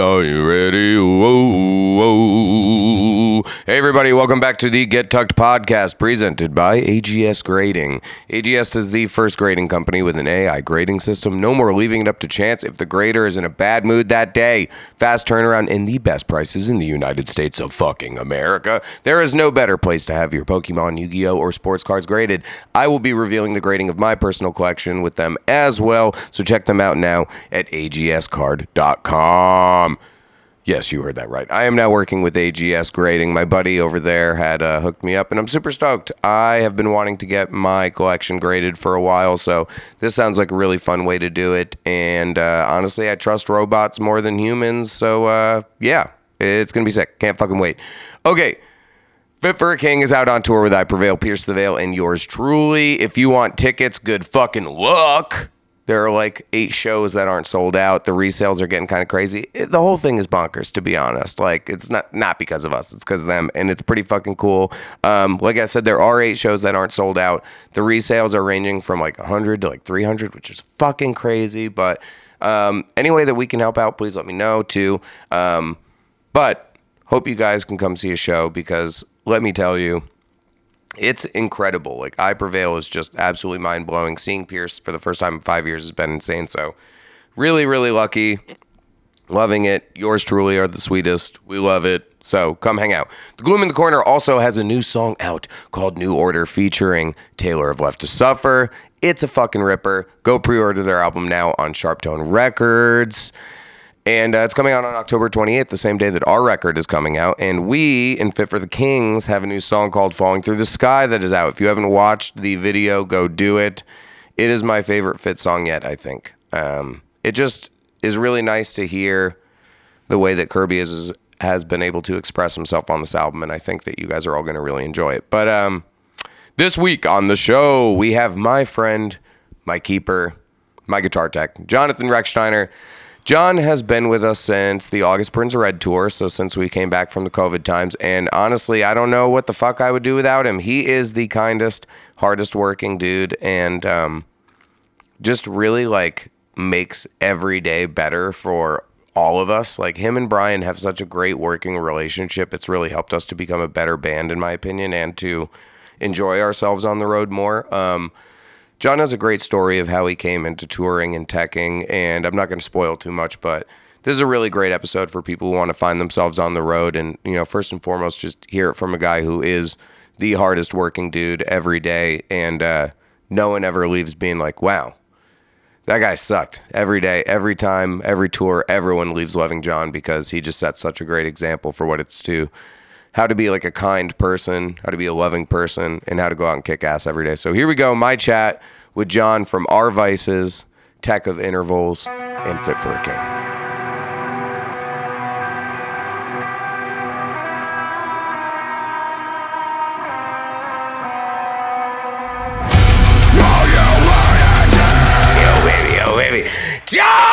are you ready? Whoa. Hey everybody, welcome back to the Get Tucked podcast presented by AGS Grading. AGS is the first grading company with an AI grading system. No more leaving it up to chance if the grader is in a bad mood that day. Fast turnaround and the best prices in the United States of fucking America. There is no better place to have your Pokemon, Yu-Gi-Oh, or sports cards graded. I will be revealing the grading of my personal collection with them as well, so check them out now at agscard.com. Yes, you heard that right. I am now working with AGS Grading. My buddy over there had uh, hooked me up, and I'm super stoked. I have been wanting to get my collection graded for a while, so this sounds like a really fun way to do it. And uh, honestly, I trust robots more than humans, so uh, yeah, it's gonna be sick. Can't fucking wait. Okay. Fit for a King is out on tour with I Prevail, Pierce the Veil, and yours truly. If you want tickets, good fucking luck. There are like eight shows that aren't sold out. The resales are getting kind of crazy. It- the whole thing is bonkers, to be honest. Like it's not not because of us, it's because of them, and it's pretty fucking cool. Um, like I said, there are eight shows that aren't sold out. The resales are ranging from like 100 to like 300, which is fucking crazy. But um, any way that we can help out, please let me know too. Um, but hope you guys can come see a show because let me tell you, it's incredible. Like I Prevail is just absolutely mind blowing. Seeing Pierce for the first time in five years has been insane. So really, really lucky. Loving it. Yours truly are the sweetest. We love it. So come hang out. The Gloom in the Corner also has a new song out called New Order featuring Taylor of Left to Suffer. It's a fucking ripper. Go pre order their album now on Sharptone Records. And uh, it's coming out on October 28th, the same day that our record is coming out. And we, in Fit for the Kings, have a new song called Falling Through the Sky that is out. If you haven't watched the video, go do it. It is my favorite Fit song yet, I think. Um, it just is really nice to hear the way that Kirby is, has been able to express himself on this album. And I think that you guys are all going to really enjoy it. But um, this week on the show, we have my friend, my keeper, my guitar tech, Jonathan Rechsteiner. John has been with us since the August Burns Red tour, so since we came back from the COVID times. And honestly, I don't know what the fuck I would do without him. He is the kindest, hardest working dude, and um, just really like makes every day better for all of us. Like him and Brian have such a great working relationship. It's really helped us to become a better band, in my opinion, and to enjoy ourselves on the road more. Um, John has a great story of how he came into touring and teching, and I'm not going to spoil too much, but this is a really great episode for people who want to find themselves on the road. And, you know, first and foremost, just hear it from a guy who is the hardest working dude every day. And uh, no one ever leaves being like, wow, that guy sucked every day, every time, every tour. Everyone leaves loving John because he just sets such a great example for what it's to how to be like a kind person, how to be a loving person, and how to go out and kick ass every day. So here we go, my chat with John from Our Vices, Tech of Intervals, and Fit for a King. John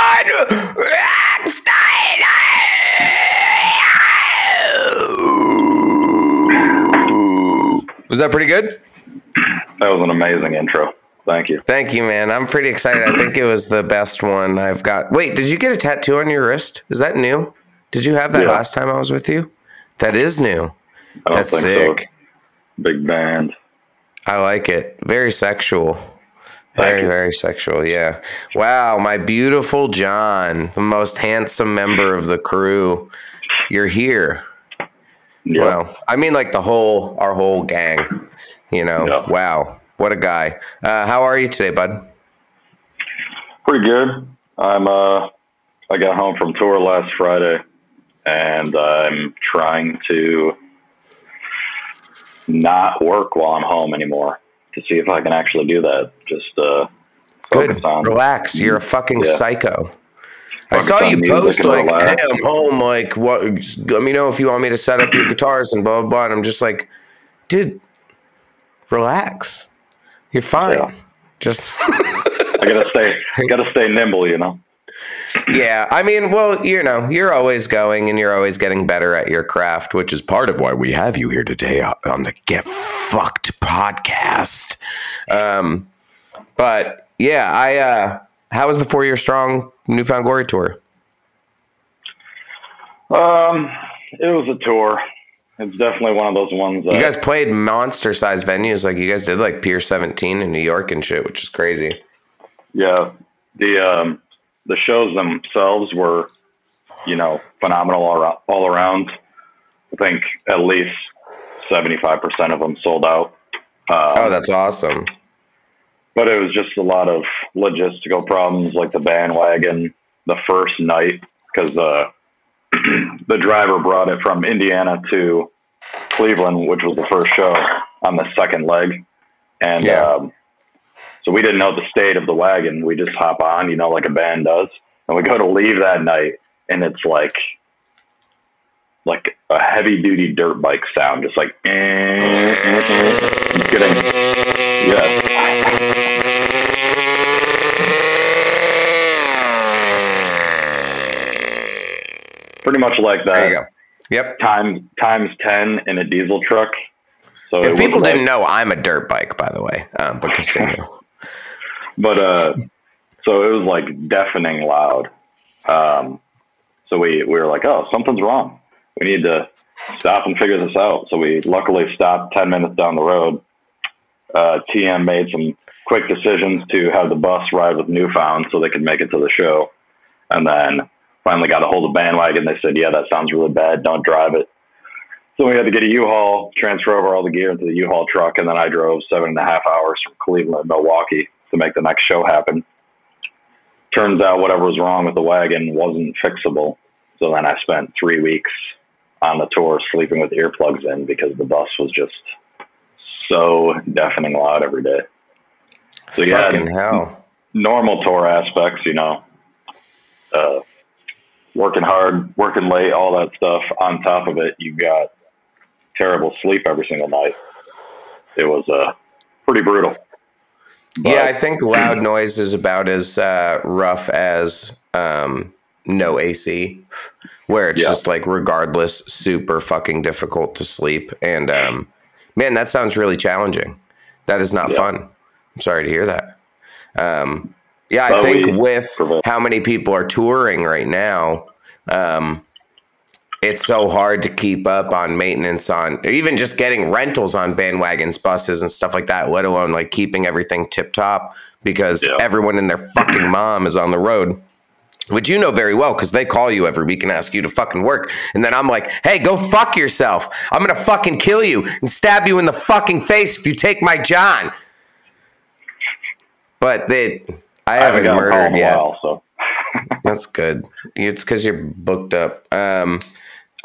Was that pretty good? That was an amazing intro. Thank you. Thank you, man. I'm pretty excited. I think it was the best one I've got. Wait, did you get a tattoo on your wrist? Is that new? Did you have that Yeah. last time I was with you? That is new. I That's sick. so. Big band. I like it. Very sexual. Very, very sexual. Yeah. Wow, my beautiful John, the most handsome member of the crew. you're here. Well, I mean, like the whole, our whole gang. You know, Yeah. wow, what a guy. Uh, how are you today, bud? Pretty good. I'm uh I got home from tour last Friday and I'm trying to not work while I'm home anymore to see if I can actually do that. Just uh Good. focus on Relax. You're a fucking Yeah. psycho. I saw you post like. "Hey, I'm home." Like, what? Let me know if you want me to set up your guitars and blah blah blah. And I'm just like, dude, relax. You're fine. Yeah. Just I gotta stay gotta stay nimble, you know. yeah. I mean, well, you know, you're always going and you're always getting better at your craft, which is part of why we have you here today on the Get Fucked podcast. Um, but yeah, I. uh How was the four year strong New Found Glory tour? Um it was a tour. It's definitely one of those ones You guys played monster sized venues, like you guys did, like Pier 17 in New York and shit, which is crazy. Yeah, the um, the shows themselves were, you know, phenomenal all, ar- all around. I think at least seventy five percent of them sold out. Um, Oh, that's awesome. but it was just a lot of logistical problems, like the bandwagon the first night because uh, the driver brought it from Indiana to Cleveland, which was the first show on the second leg, and Yeah. um, so we didn't know the state of the wagon. We just hop on, you know, like a band does, and we go to leave that night, and it's like like a heavy duty dirt bike sound, just like eh, eh, eh. Getting yeah. Pretty much like that. There you go. Yep. Times times ten in a diesel truck. So If people didn't know, I'm a dirt bike, by the way. Um, but continue. but uh, so it was like deafening loud. Um, so we we were like, oh, something's wrong. We need to stop and figure this out. So we luckily stopped ten minutes down the road. Uh, TM made some quick decisions to have the bus ride with New Found so they could make it to the show, and then finally got a hold of bandwagon. They said, yeah, that sounds really bad. Don't drive it. So we had to get a U-Haul, transfer over all the gear into the U-Haul truck, and then I drove seven and a half hours from Cleveland to Milwaukee to make the next show happen. Turns out whatever was wrong with the wagon wasn't fixable. So then I spent three weeks on the tour sleeping with earplugs in because the bus was just so deafening loud every day. So yeah, Fucking hell. normal tour aspects, you know, uh, working hard, working late, all that stuff. On top of it, you've got terrible sleep every single night. It was uh, pretty brutal. But- yeah, I think loud noise is about as uh, rough as um, no AC, where it's Yeah. just like, regardless, super fucking difficult to sleep. And um, man, that sounds really challenging. That is not Yeah. fun. I'm sorry to hear that. Um, yeah, I But think with prevent- how many people are touring right now, um, it's so hard to keep up on maintenance on even just getting rentals on bandwagons, buses, and stuff like that, let alone like keeping everything tip top because Yeah. everyone and their fucking mom is on the road. Which you know very well because they call you every week and ask you to fucking work. And then I'm like, hey, go fuck yourself. I'm going to fucking kill you and stab you in the fucking face if you take my John. But they, I I haven't home murdered yet. while, so That's good. It's because you're booked up. Um,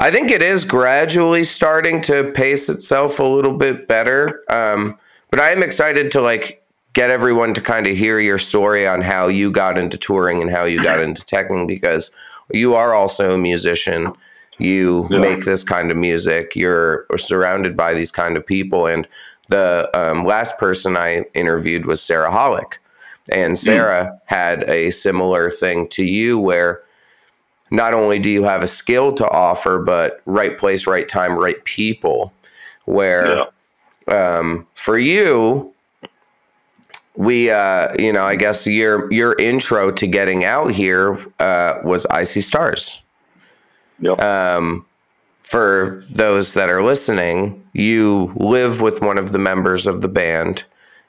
I think it is gradually starting to pace itself a little bit better. Um, but I am excited to like get everyone to kind of hear your story on how you got into touring and how you got into teching because you are also a musician. You Yeah. make this kind of music. You're surrounded by these kind of people. And the um, last person I interviewed was Sarah Hollick. And Sarah had a similar thing to you where not only do you have a skill to offer, but right place, right time, right people. Where yeah. um, for you, we, uh, you know, I guess your your intro to getting out here uh, was I See Stars. Yep. Um, for those that are listening, you live with one of the members of the band.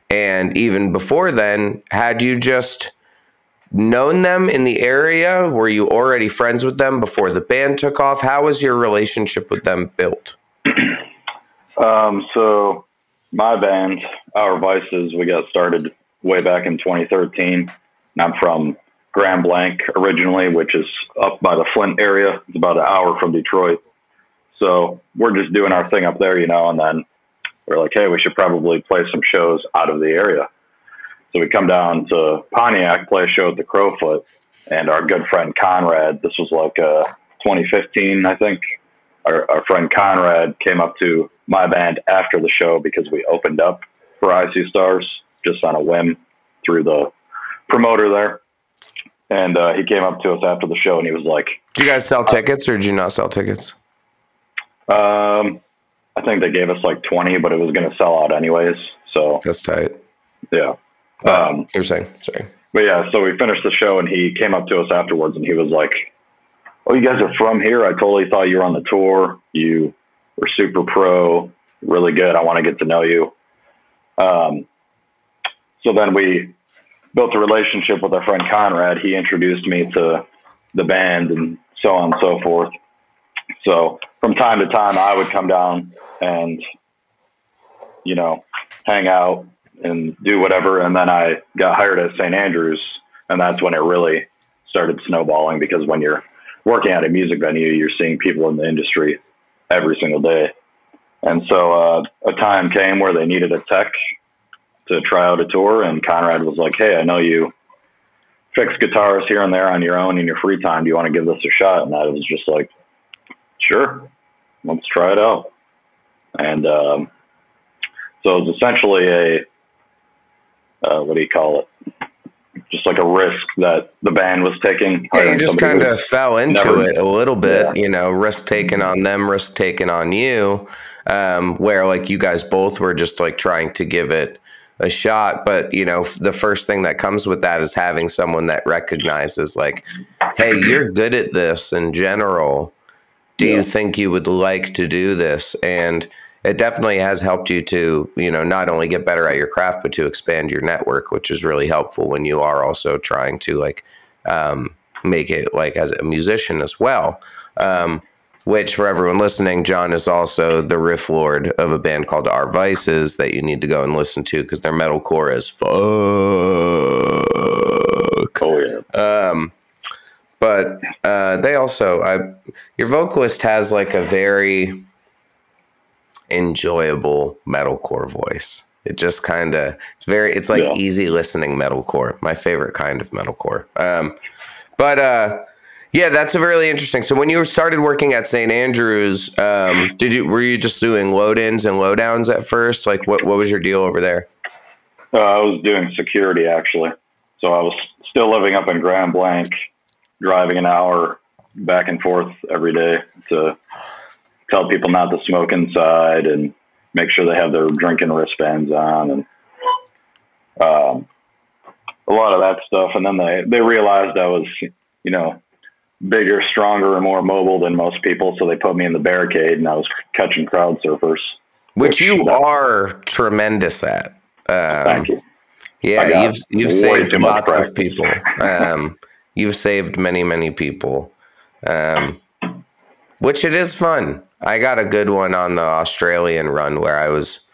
And even before then, had you just known them in the area? Were you already friends with them before the band took off? How was your relationship with them built? Um, so my band, Our Vices, we got started way back in 2013. I'm from Grand Blanc originally, which is up by the Flint area. It's about an hour from Detroit. So we're just doing our thing up there, you know, and then we're like, hey, we should probably play some shows out of the area. So we come down to Pontiac, play a show at the Crofoot, and our good friend Conrad, this was like uh, 2015, I think. Our, our friend Conrad came up to my band after the show because we opened up for I See Stars just on a whim through the promoter there. And uh, he came up to us after the show and he was like, Did you guys sell tickets or did you not sell tickets? um, I think they gave us like 20, but it was going to sell out anyways. So, That's tight. yeah. Um, Um, you're saying, sorry. But yeah, so we finished the show and he came up to us afterwards and he was like, Oh, you guys are from here? I totally thought you were on the tour. You were super pro, really good. I want to get to know you. Um, so then we built a relationship with our friend Conrad. He introduced me to the band and so on and so forth. So from time to time, I would come down and, you know, hang out and do whatever. And then I got hired at St. Andrews, and that's when it really started snowballing because when you're working at a music venue, you're seeing people in the industry every single day. And so uh, a time came where they needed a tech to try out a tour, and Conrad was like, "Hey, I know you fix guitars here and there on your own in your free time. Do you want to give this a shot?" And I was just like, "Sure, let's try it out." And um, so it was essentially a uh, what do you call it? Just like a risk that the band was taking. Yeah, you just kind of fell into never- it a little bit, Yeah. you know, risk taken on them, risk taken on you, um, where like you guys both were just like trying to give it a shot. But, you know, the first thing that comes with that is having someone that recognizes, like, hey, you're good at this in general. Do you think you would like to do this? And it definitely has helped you to, you know, not only get better at your craft, but to expand your network, which is really helpful when you are also trying to like um, make it like as a musician as well. Um, which for everyone listening, John is also the riff lord of a band called Our Vices that you need to go and listen to because their metalcore is fuck. Oh yeah. Um, but uh, they also, I, your vocalist has like a very enjoyable metalcore voice. It just kind of, it's very, it's like Yeah. easy listening metalcore. My favorite kind of metalcore. Um, but uh, yeah, that's a really interesting. So when you started working at St. Andrews, um, did you were you just doing load ins and low downs at first? Like what what was your deal over there? Uh, I was doing security actually. So I was still living up in Grand Blanc, driving an hour back and forth every day to tell people not to smoke inside and make sure they have their drinking wristbands on and um, a lot of that stuff. And then they, they realized I was, you know, bigger, stronger, and more mobile than most people. So they put me in the barricade and I was catching crowd surfers. Which you Which- are tremendous at. Um, Thank you. Yeah, you've you've saved lots practice. of people. Um, you've saved many many people, um, which it is fun. I got a good one on the Australian run where I was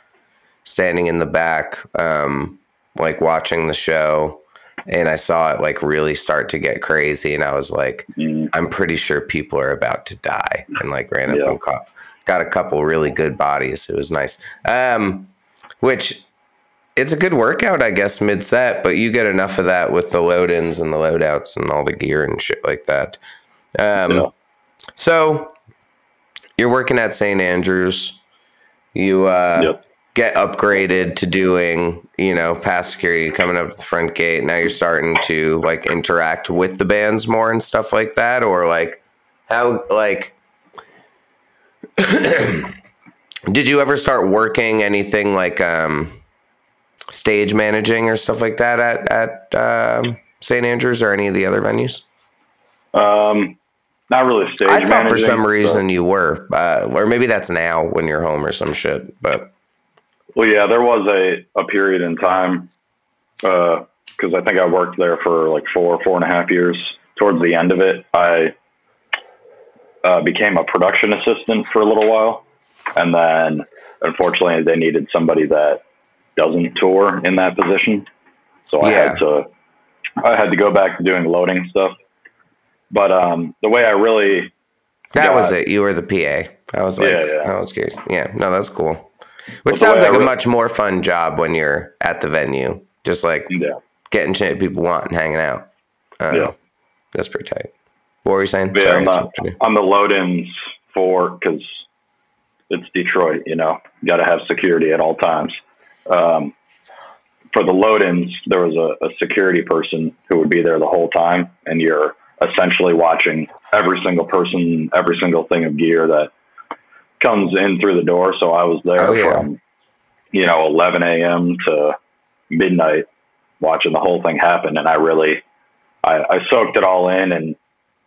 standing in the back, um, like watching the show, and I saw it like really start to get crazy, and I was like, Mm, I'm pretty sure people are about to die, and like ran up Yeah. and caught, got a couple really good bodies. It was nice. Um, which it's a good workout, I guess, mid set, but you get enough of that with the load ins and the loadouts and all the gear and shit like that. Um, Yeah. So you're working at St. Andrews. You uh, Yep. get upgraded to doing, you know, past security, coming up the front gate. Now you're starting to like interact with the bands more and stuff like that, or like how like. Did you ever start working anything like um, stage managing or stuff like that at at um, St. Andrews or any of the other venues? Um, not really stage I thought for managing, some but- reason you were, uh, or maybe that's now when you're home or some shit. But Well, yeah, there was a, a period in time uh, because I think I worked there for like four, four and a half years. Towards the end of it, I uh, became a production assistant for a little while, and then unfortunately they needed somebody that doesn't tour in that position. So I Yeah. had to I had to go back to doing loading stuff. But um, the way I really That was it. You were the PA. I was like, Yeah, yeah. I was curious. Yeah, no, that's cool. Which sounds like a much more fun job when you're at the venue, just like yeah getting shit people want and hanging out. Uh, Yeah. that's pretty tight. What were you saying? Yeah, Sorry, I'm, not. I'm the load-ins for because it's Detroit. You know, got to have security at all times. Um, for the load-ins, there was a, a security person who would be there the whole time, and you're essentially watching every single person, every single thing of gear that comes in through the door. So I was there Oh, yeah. from you know 11 a.m. to midnight, watching the whole thing happen, and I really I, I soaked it all in and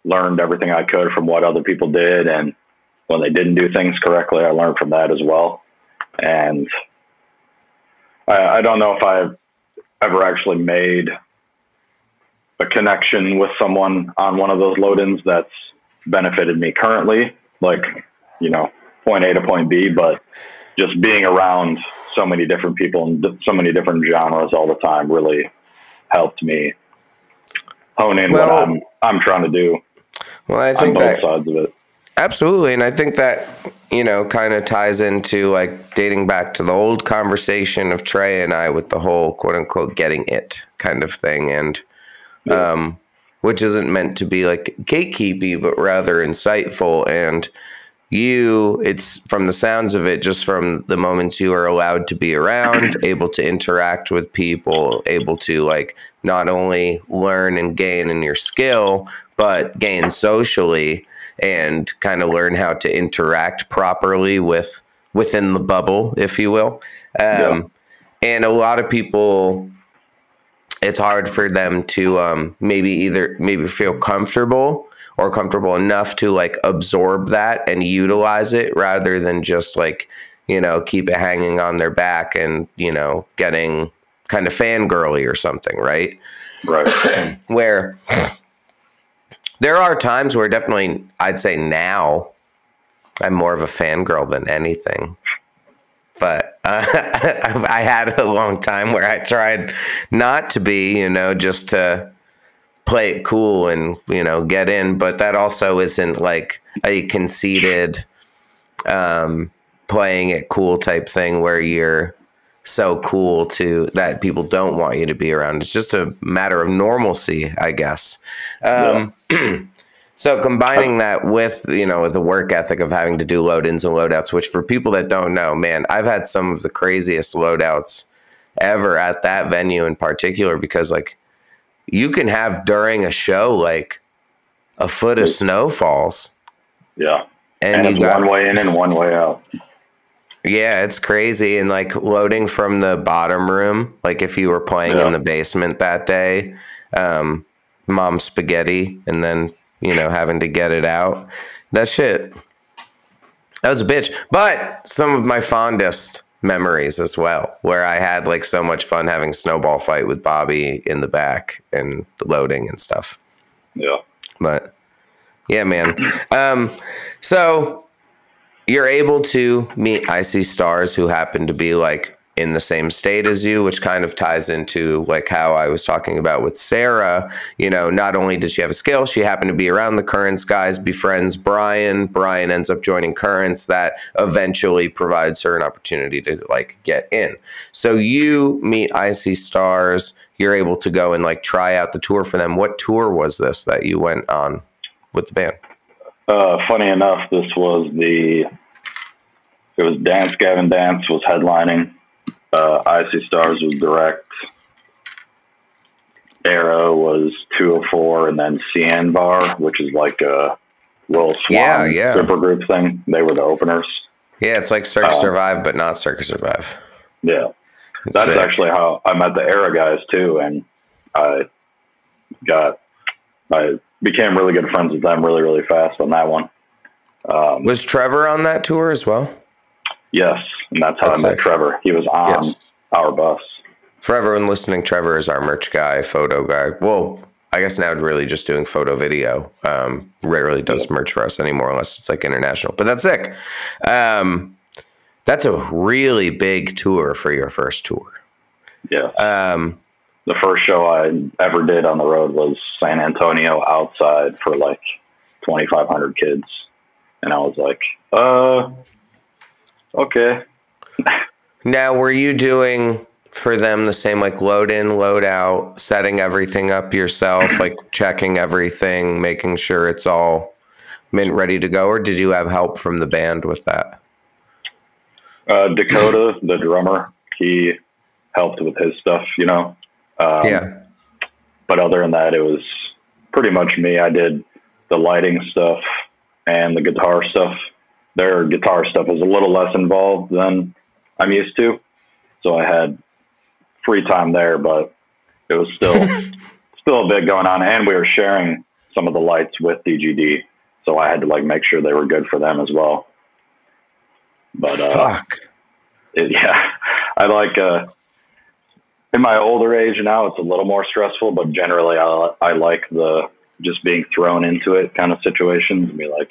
learned everything I could from what other people did. And when they didn't do things correctly, I learned from that as well. And I, I don't know if I've ever actually made a connection with someone on one of those load-ins that's benefited me currently, like, you know, point A to point B, but just being around so many different people and so many different genres all the time really helped me hone in Well- what I'm I'm trying to do Well, I on think both that sides of it. Absolutely. And I think that, you know, kind of ties into like dating back to the old conversation of Trey and I with the whole quote unquote getting it kind of thing. And, um, which isn't meant to be like gatekeepy, but rather insightful. And you, it's from the sounds of it, just from the moments you are allowed to be around, able to interact with people, able to like not only learn and gain in your skill, but gain socially and kind of learn how to interact properly with within the bubble, if you will. Um, And a lot of people, it's hard for them to um, maybe either maybe feel comfortable or comfortable enough to like absorb that and utilize it rather than just like you know keep it hanging on their back and you know getting kind of fangirly or something, right? Right. where there are times where definitely I'd say now I'm more of a fangirl than anything. But uh, I had a long time where I tried not to be, you know, just to play it cool and, you know, get in. But that also isn't like a conceited um, playing it cool type thing where you're so cool to that people don't want you to be around. It's just a matter of normalcy, I guess. Um, so combining that with you know the work ethic of having to do load-ins and loadouts, which for people that don't know, man, I've had some of the craziest loadouts ever at that venue in particular because like you can have during a show like a foot of snow falls Yeah. and, And, it's got one way in and one way out. Yeah, it's crazy. And like loading from the bottom room, like if you were playing Yeah. in the basement that day, um, mom spaghetti, and then, you know, having to get it out. That shit. That was a bitch. But some of my fondest memories as well, where I had like so much fun having snowball fight with Bobby in the back and loading and stuff. Yeah. But yeah, man. Um, so you're able to meet I See Stars who happen to be like in the same state as you, which kind of ties into like how I was talking about with Sarah. You know, not only did she have a skill, she happened to be around the Currents guys, befriends Brian. Brian ends up joining Currents. That eventually provides her an opportunity to like get in. So you meet I See Stars. You're able to go and like try out the tour for them. What tour was this that you went on with the band? Uh, funny enough, this was the it was Dance Gavin Dance was headlining. Uh, I See Stars was direct. Arrow was 204, and then Sianvar, which is like a Will Swan Yeah, yeah. super group thing. They were the openers. Yeah, it's like Cirque Uh, Survive, but not Circa Survive. Yeah, It's that's sick. actually how I met the Era guys too, and I got I became really good friends with them really really fast on that one. Um, was Trevor on that tour as well? Yes, and that's how That's I met. Trevor. He was on Yes. our bus. For everyone listening, Trevor is our merch guy, photo guy. Well, I guess now really just doing photo video. Um, rarely does merch for us anymore unless it's like international. But that's sick. Um, that's a really big tour for your first tour. Yeah. Um, the first show I ever did on the road was San Antonio outside for like 2,500 kids. And I was like, uh, okay. now, were you doing for them the same like load in, load out, setting everything up yourself, like checking everything, making sure it's all mint ready to go? Or did you have help from the band with that? Uh, Dakota, the drummer, he helped with his stuff, you know? Um, yeah. But other than that, it was pretty much me. I did the lighting stuff and the guitar stuff. Their guitar stuff is a little less involved than I'm used to. So I had free time there, but it was still still a bit going on. And we were sharing some of the lights with DGD. So I had to like make sure they were good for them as well. But uh, fuck. It, yeah, I like uh, in my older age now, it's a little more stressful, but generally, I, I like the just being thrown into it kind of situations and be like,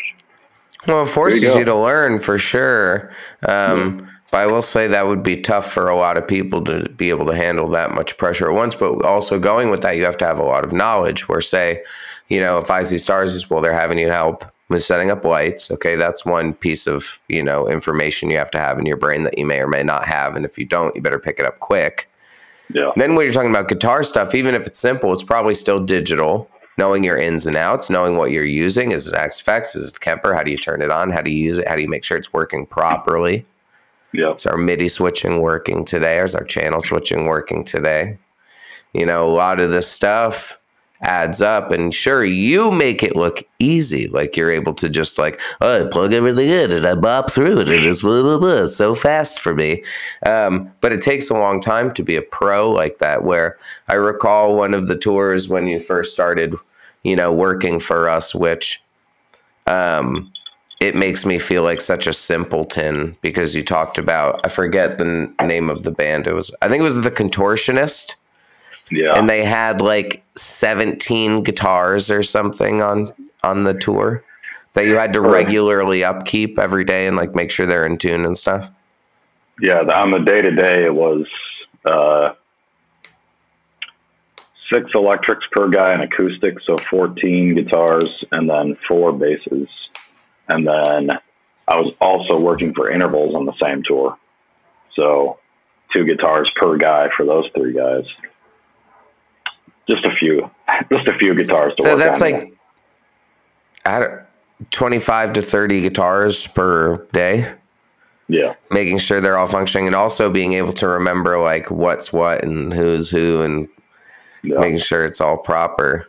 well, it forces you you, to learn for sure. Um, But I will say that would be tough for a lot of people to be able to handle that much pressure at once. But also going with that, you have to have a lot of knowledge. Where, say, you know, if I see stars is well, they're having you help with setting up lights. Okay, that's one piece of you know information you have to have in your brain that you may or may not have, and if you don't, you better pick it up quick. yeah, Then when you're talking about guitar stuff, even if it's simple, it's probably still digital. Knowing your ins and outs, knowing what you're using. Is it Axe-FX? Is it Kemper? How do you turn it on? How do you use it? How do you make sure it's working properly? yeah, Is our MIDI switching working today? Or is our channel switching working today? You know, a lot of this stuff adds up. And sure, you make it look easy. Like you're able to just like, oh, I plug everything in and I bop through it. And it's blah, blah, blah. So fast for me. Um, but it takes a long time to be a pro like that. Where I recall one of the tours when you first started, you know, working for us, which um, it makes me feel like such a simpleton because you talked about I forget the n- name of the band. It was I think it was the Contortionist, yeah. and they had like seventeen guitars or something on on the tour that you had to regularly upkeep every day and like make sure they're in tune and stuff. yeah, on the day to day, it was uh, six electrics per guy and acoustic, so 14 guitars and then four basses. And then I was also working for intervals on the same tour. So two guitars per guy for those three guys. Just a few, just a few guitars to So work that's on. like I don't, twenty five to thirty guitars per day. yeah, making sure they're all functioning and also being able to remember like what's what and who's who and yeah, making sure it's all proper.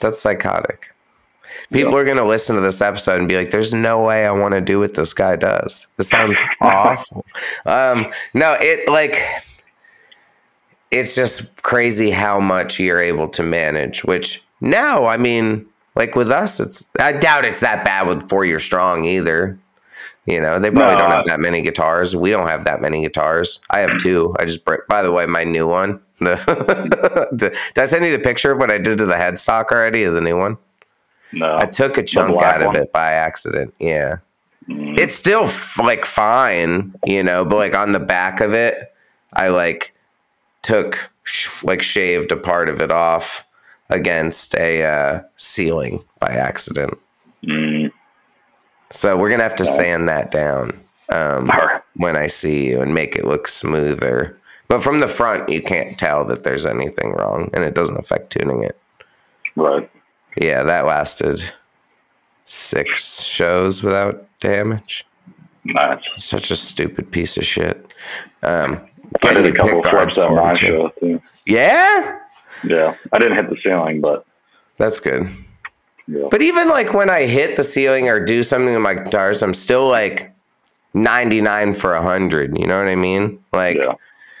That's psychotic. People Yeah. are going to listen to this episode and be like, there's no way I want to do what this guy does. This sounds awful. Um, no, it like, it's just crazy how much you're able to manage, which now, I mean, like with us, it's, I doubt it's that bad with Four Year Strong either. You know, they probably No, don't have that many guitars. We don't have that many guitars. I have two. I just, by the way, my new one. Did I send you the picture of what I did to the headstock already of the new one? no, I took a chunk out of one? it by accident. Yeah. Mm, It's still f- like fine, you know, but like on the back of it, I like took sh- like shaved a part of it off against a uh, ceiling by accident. So we're gonna have to sand that down um, when I see you and make it look smoother. But from the front, you can't tell that there's anything wrong, and it doesn't affect tuning it. right. Yeah, that lasted six shows without damage. Nice. Such a stupid piece of shit. Um, I did a couple flips at my show too. Yeah, Yeah, I didn't hit the ceiling, but that's good. Yeah, But even like when I hit the ceiling or do something with my guitars, I'm still like 99 for 100. You know what I mean? Like, yeah,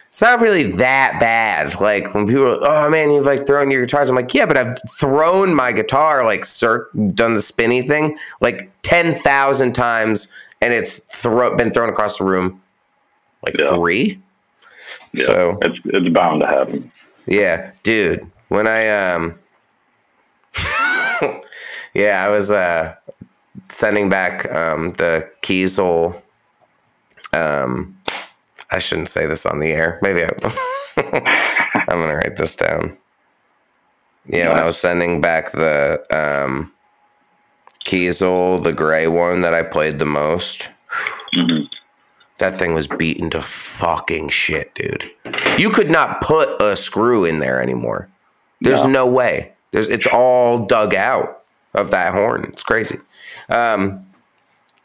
it's not really that bad. Like when people are, oh man, you've like thrown your guitars. I'm like, yeah, but I've thrown my guitar, like cir- done the spinny thing like 10,000 times and it's thro- been thrown across the room like Yeah. three. Yeah, So it's it's bound to happen. yeah, dude. When I um, yeah, I was uh sending back um the Kiesel. Um, I shouldn't say this on the air. Maybe I, I'm gonna write this down. Yeah, when I was sending back the um Kiesel, the gray one that I played the most. Mhm. That thing was beaten to fucking shit, dude. You could not put a screw in there anymore. There's No. no way. There's it's all dug out of that horn. It's crazy. Um,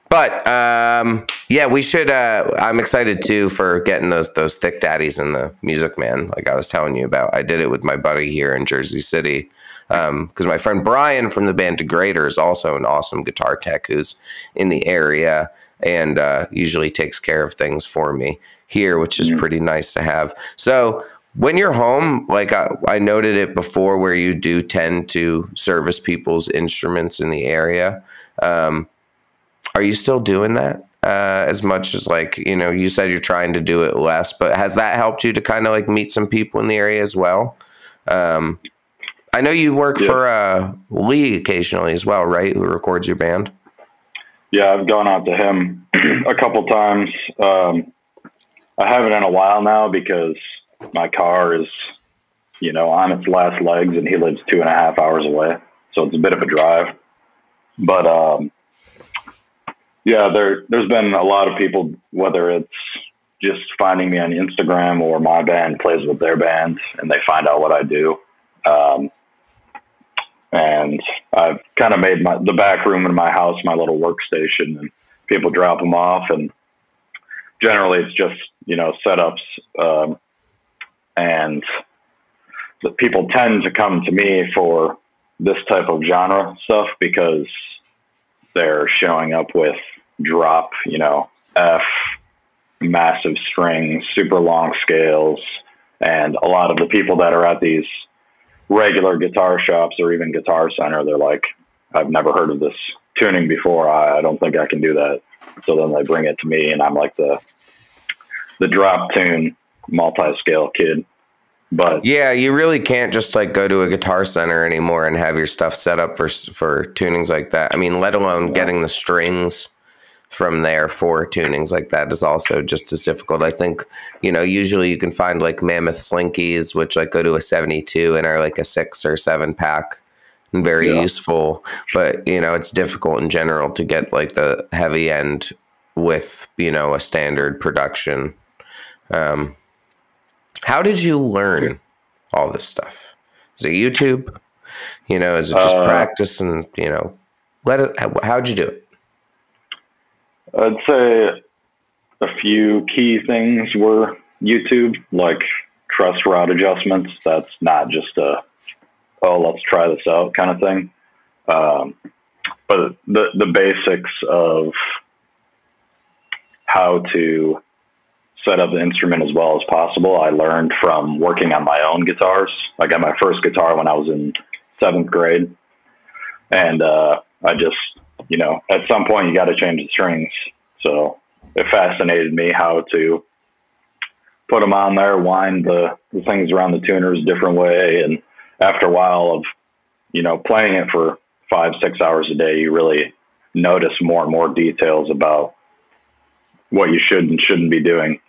but um, yeah, we should. Uh, I'm excited too for getting those those thick daddies in the Music Man, like I was telling you about. I did it with my buddy here in Jersey City because my friend Brian from the band Degrader is also an awesome guitar tech who's in the area and uh, usually takes care of things for me here, which is pretty nice to have. So when you're home, like I, I noted it before, where you do tend to service people's instruments in the area. Um, are you still doing that uh, as much as like you know? You said you're trying to do it less, but has that helped you to kind of like meet some people in the area as well? Um, I know you work Yeah. for uh, Lee occasionally as well, right? Who records your band? Yeah, I've gone out to him a couple times. Um, I haven't in a while now because my car is, you know, on its last legs, and he lives two and a half hours away, so it's a bit of a drive. But um, yeah, there there's been a lot of people, whether it's just finding me on Instagram or my band plays with their band, and they find out what I do. Um, and I've kind of made my the back room in my house my little workstation, and people drop them off, and generally it's just you know setups, um, and the people tend to come to me for this type of genre stuff because they're showing up with drop, you know, F, massive strings, super long scales, and a lot of the people that are at these regular guitar shops or even Guitar Center, they're like, I've never heard of this tuning before. I, don't think I can do that. So then they bring it to me, and I'm like the the drop tune multi scale kid. But Yeah, you really can't just like go to a guitar center anymore and have your stuff set up for for tunings like that. I mean, let alone getting the strings from there for tunings like that is also just as difficult. I think, you know, usually you can find like Mammoth Slinkies, which like go to a 72 and are like a six or seven pack and very Yeah. useful. But, you know, it's difficult in general to get like the heavy end with, you know, a standard production. Um, how did you learn all this stuff? Is it YouTube? You know, is it just Uh, practice and, you know, let it, how, how'd you do it? I'd say a few key things were YouTube, like truss rod adjustments. That's not just a, oh, let's try this out kind of thing. Um, but the, the basics of how to set up the instrument as well as possible, I learned from working on my own guitars. I got my first guitar when I was in seventh grade. And uh, I just, you know, at some point you got to change the strings. So it fascinated me how to put them on there, wind the, the things around the tuners a different way. And after a while of, you know, playing it for five, six hours a day, you really notice more and more details about what you should and shouldn't be doing.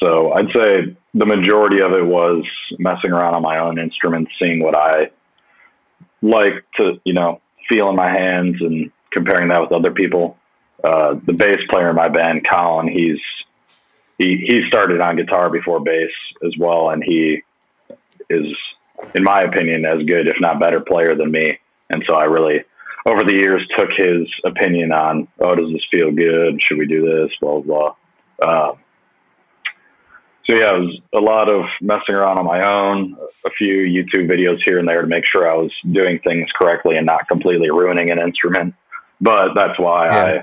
So I'd say the majority of it was messing around on my own instruments, seeing what I like to, you know, feel in my hands and comparing that with other people. Uh, the bass player in my band, Colin, he's he he started on guitar before bass as well, and he is, in my opinion, as good, if not better, player than me. And so I really, over the years, took his opinion on, oh, does this feel good? Should we do this? Blah blah. blah. Uh, so yeah, it was a lot of messing around on my own, a few YouTube videos here and there to make sure I was doing things correctly and not completely ruining an instrument. But that's why Yeah. I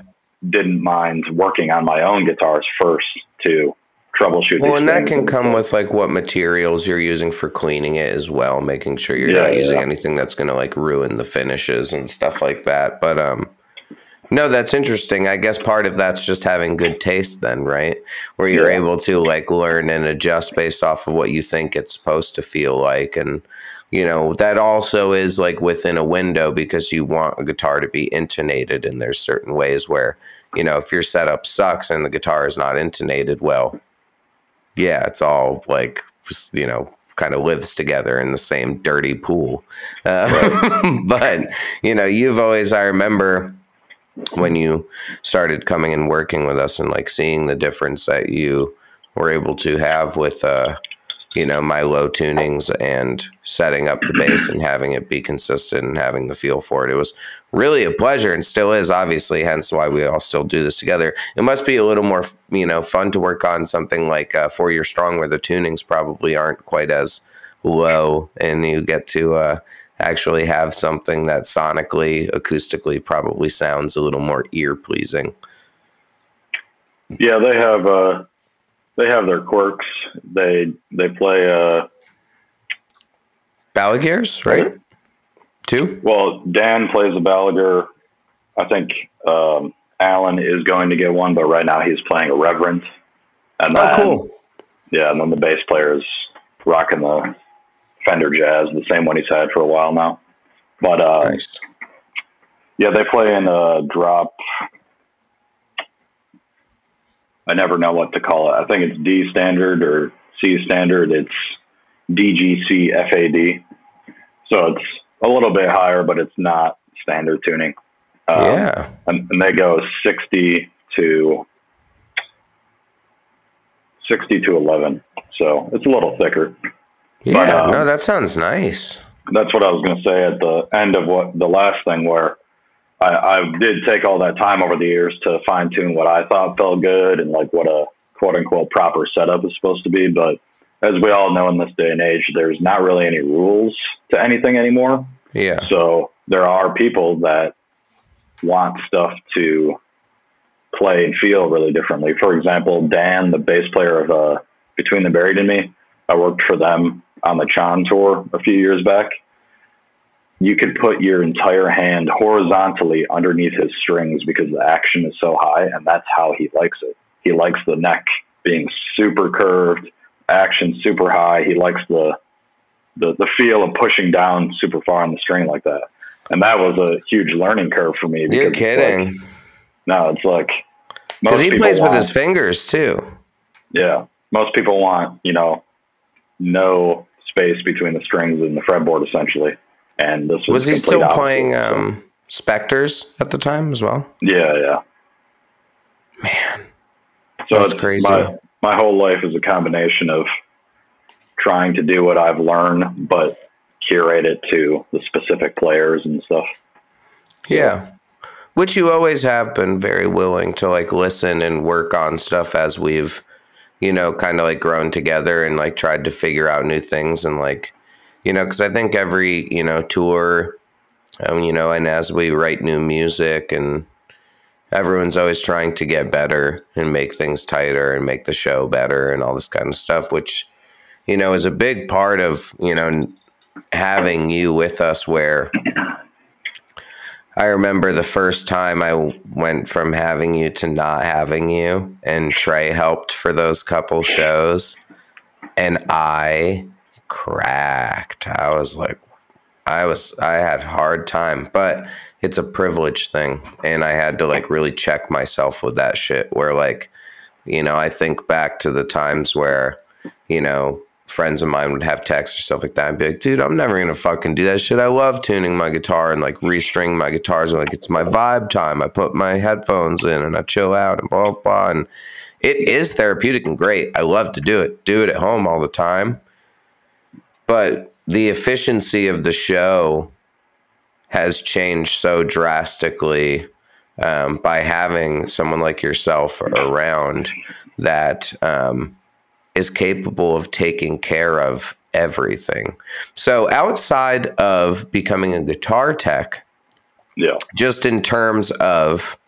didn't mind working on my own guitars first to troubleshoot. Well, and that can and- come with like what materials you're using for cleaning it as well, making sure you're Yeah, not using yeah. anything that's going to like ruin the finishes and stuff like that. But um No, that's interesting. I guess part of that's just having good taste, then, right? Where you're Yeah. able to like learn and adjust based off of what you think it's supposed to feel like. And, you know, that also is like within a window because you want a guitar to be intonated. And there's certain ways where, you know, if your setup sucks and the guitar is not intonated well, yeah, it's all like, you know, kind of lives together in the same dirty pool. Uh, but, you know, you've always, I remember when you started coming and working with us and like seeing the difference that you were able to have with uh you know my low tunings and setting up the bass and having it be consistent and having the feel for it it was really a pleasure and still is obviously hence why we all still do this together. It must be a little more you know fun to work on something like uh, four year strong where the tunings probably aren't quite as low and you get to uh actually have something that sonically, acoustically probably sounds a little more ear pleasing. Yeah, they have uh, they have their quirks. They they play uh, Balaguers, right? Two? well. Dan plays a Balaguer. I think um, Alan is going to get one, but right now he's playing a Reverend. And Oh, then- cool. Yeah, and then the bass player is rocking the Fender Jazz, the same one he's had for a while now. But uh, Nice. Yeah, they play in a drop. I never know what to call it. I think it's D standard or C standard. It's DGC FAD. So it's a little bit higher, but it's not standard tuning. Um, yeah. and, and they go 60 to 60 to 11. So it's a little thicker. Yeah. um, no, that sounds nice. that's what I was going to say at the end of what the last thing where I, I did take all that time over the years to fine tune what I thought felt good and like what a quote unquote proper setup is supposed to be. But as we all know in this day and age, there's not really any rules to anything anymore. Yeah. So there are people that want stuff to play and feel really differently. For example, Dan, the bass player of uh, Between the Buried and Me, I worked for them on the Chan tour a few years back. You could put your entire hand horizontally underneath his strings because the action is so high, and that's how he likes it. He likes the neck being super curved, action super high. He likes the the, the feel of pushing down super far on the string like that. And that was a huge learning curve for me. You're it's kidding. Like, no, it's like Because he plays with his fingers too. Yeah, most people want you know no space between the strings and the fretboard essentially. And this was Was he still opposite. playing um, Spectors at the time as well? Yeah, yeah. Man. So That's crazy. My, my whole life is a combination of trying to do what I've learned, but curate it to the specific players and stuff. Yeah. Which you always have been very willing to like listen and work on stuff as we've, you know, kind of like grown together and like tried to figure out new things and like, you know, because I think every, you know, tour, um, you know, and as we write new music and everyone's always trying to get better and make things tighter and make the show better and all this kind of stuff, which, you know, is a big part of, you know, having you with us where I remember the first time I went from having you to not having you, and Trey helped for those couple shows, and I cracked. I was like, I was, I had hard time, but it's a privilege thing, and I had to like really check myself with that shit. Where like, you know, I think back to the times where, you know, friends of mine would have texts or stuff like that and be like, dude, I'm never gonna fucking do that shit. I love tuning my guitar and like restring my guitars and like it's my vibe time. I put my headphones in and I chill out and blah blah blah. And it is therapeutic and great. I love to do it. Do it at home all the time. But the efficiency of the show has changed so drastically um, by having someone like yourself around that um, is capable of taking care of everything. So outside of becoming a guitar tech, Yeah. just in terms of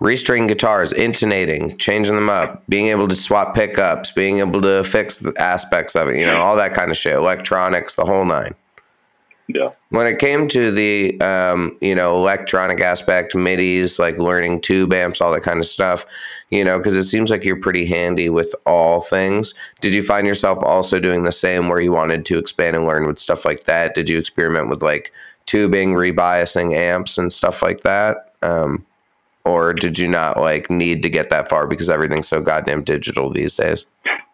restring guitars, intonating, changing them up, being able to swap pickups, being able to fix the aspects of it, you know, all that kind of shit, electronics, the whole nine. Yeah. When it came to the um, you know electronic aspect, MIDI's, like learning tube amps, all that kind of stuff, you know, because it seems like you're pretty handy with all things. Did you find yourself also doing the same, where you wanted to expand and learn with stuff like that? Did you experiment with like tubing, rebiasing amps, and stuff like that? Um, or did you not like need to get that far because everything's so goddamn digital these days?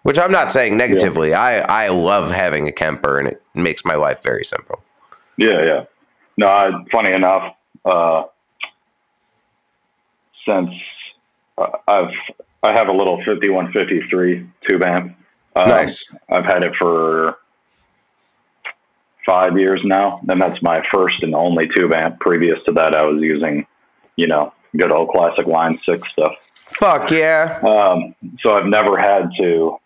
Which I'm not saying negatively. I I love having a Kemper, and it makes my life very simple. Yeah, yeah. No, I, funny enough, uh, since uh, I've I have a little 5153 tube amp. Um, Nice. I've had it for five years now, and that's my first and only tube amp. Previous to that, I was using, you know, good old classic Line Six stuff. Fuck yeah. Um, so I've never had to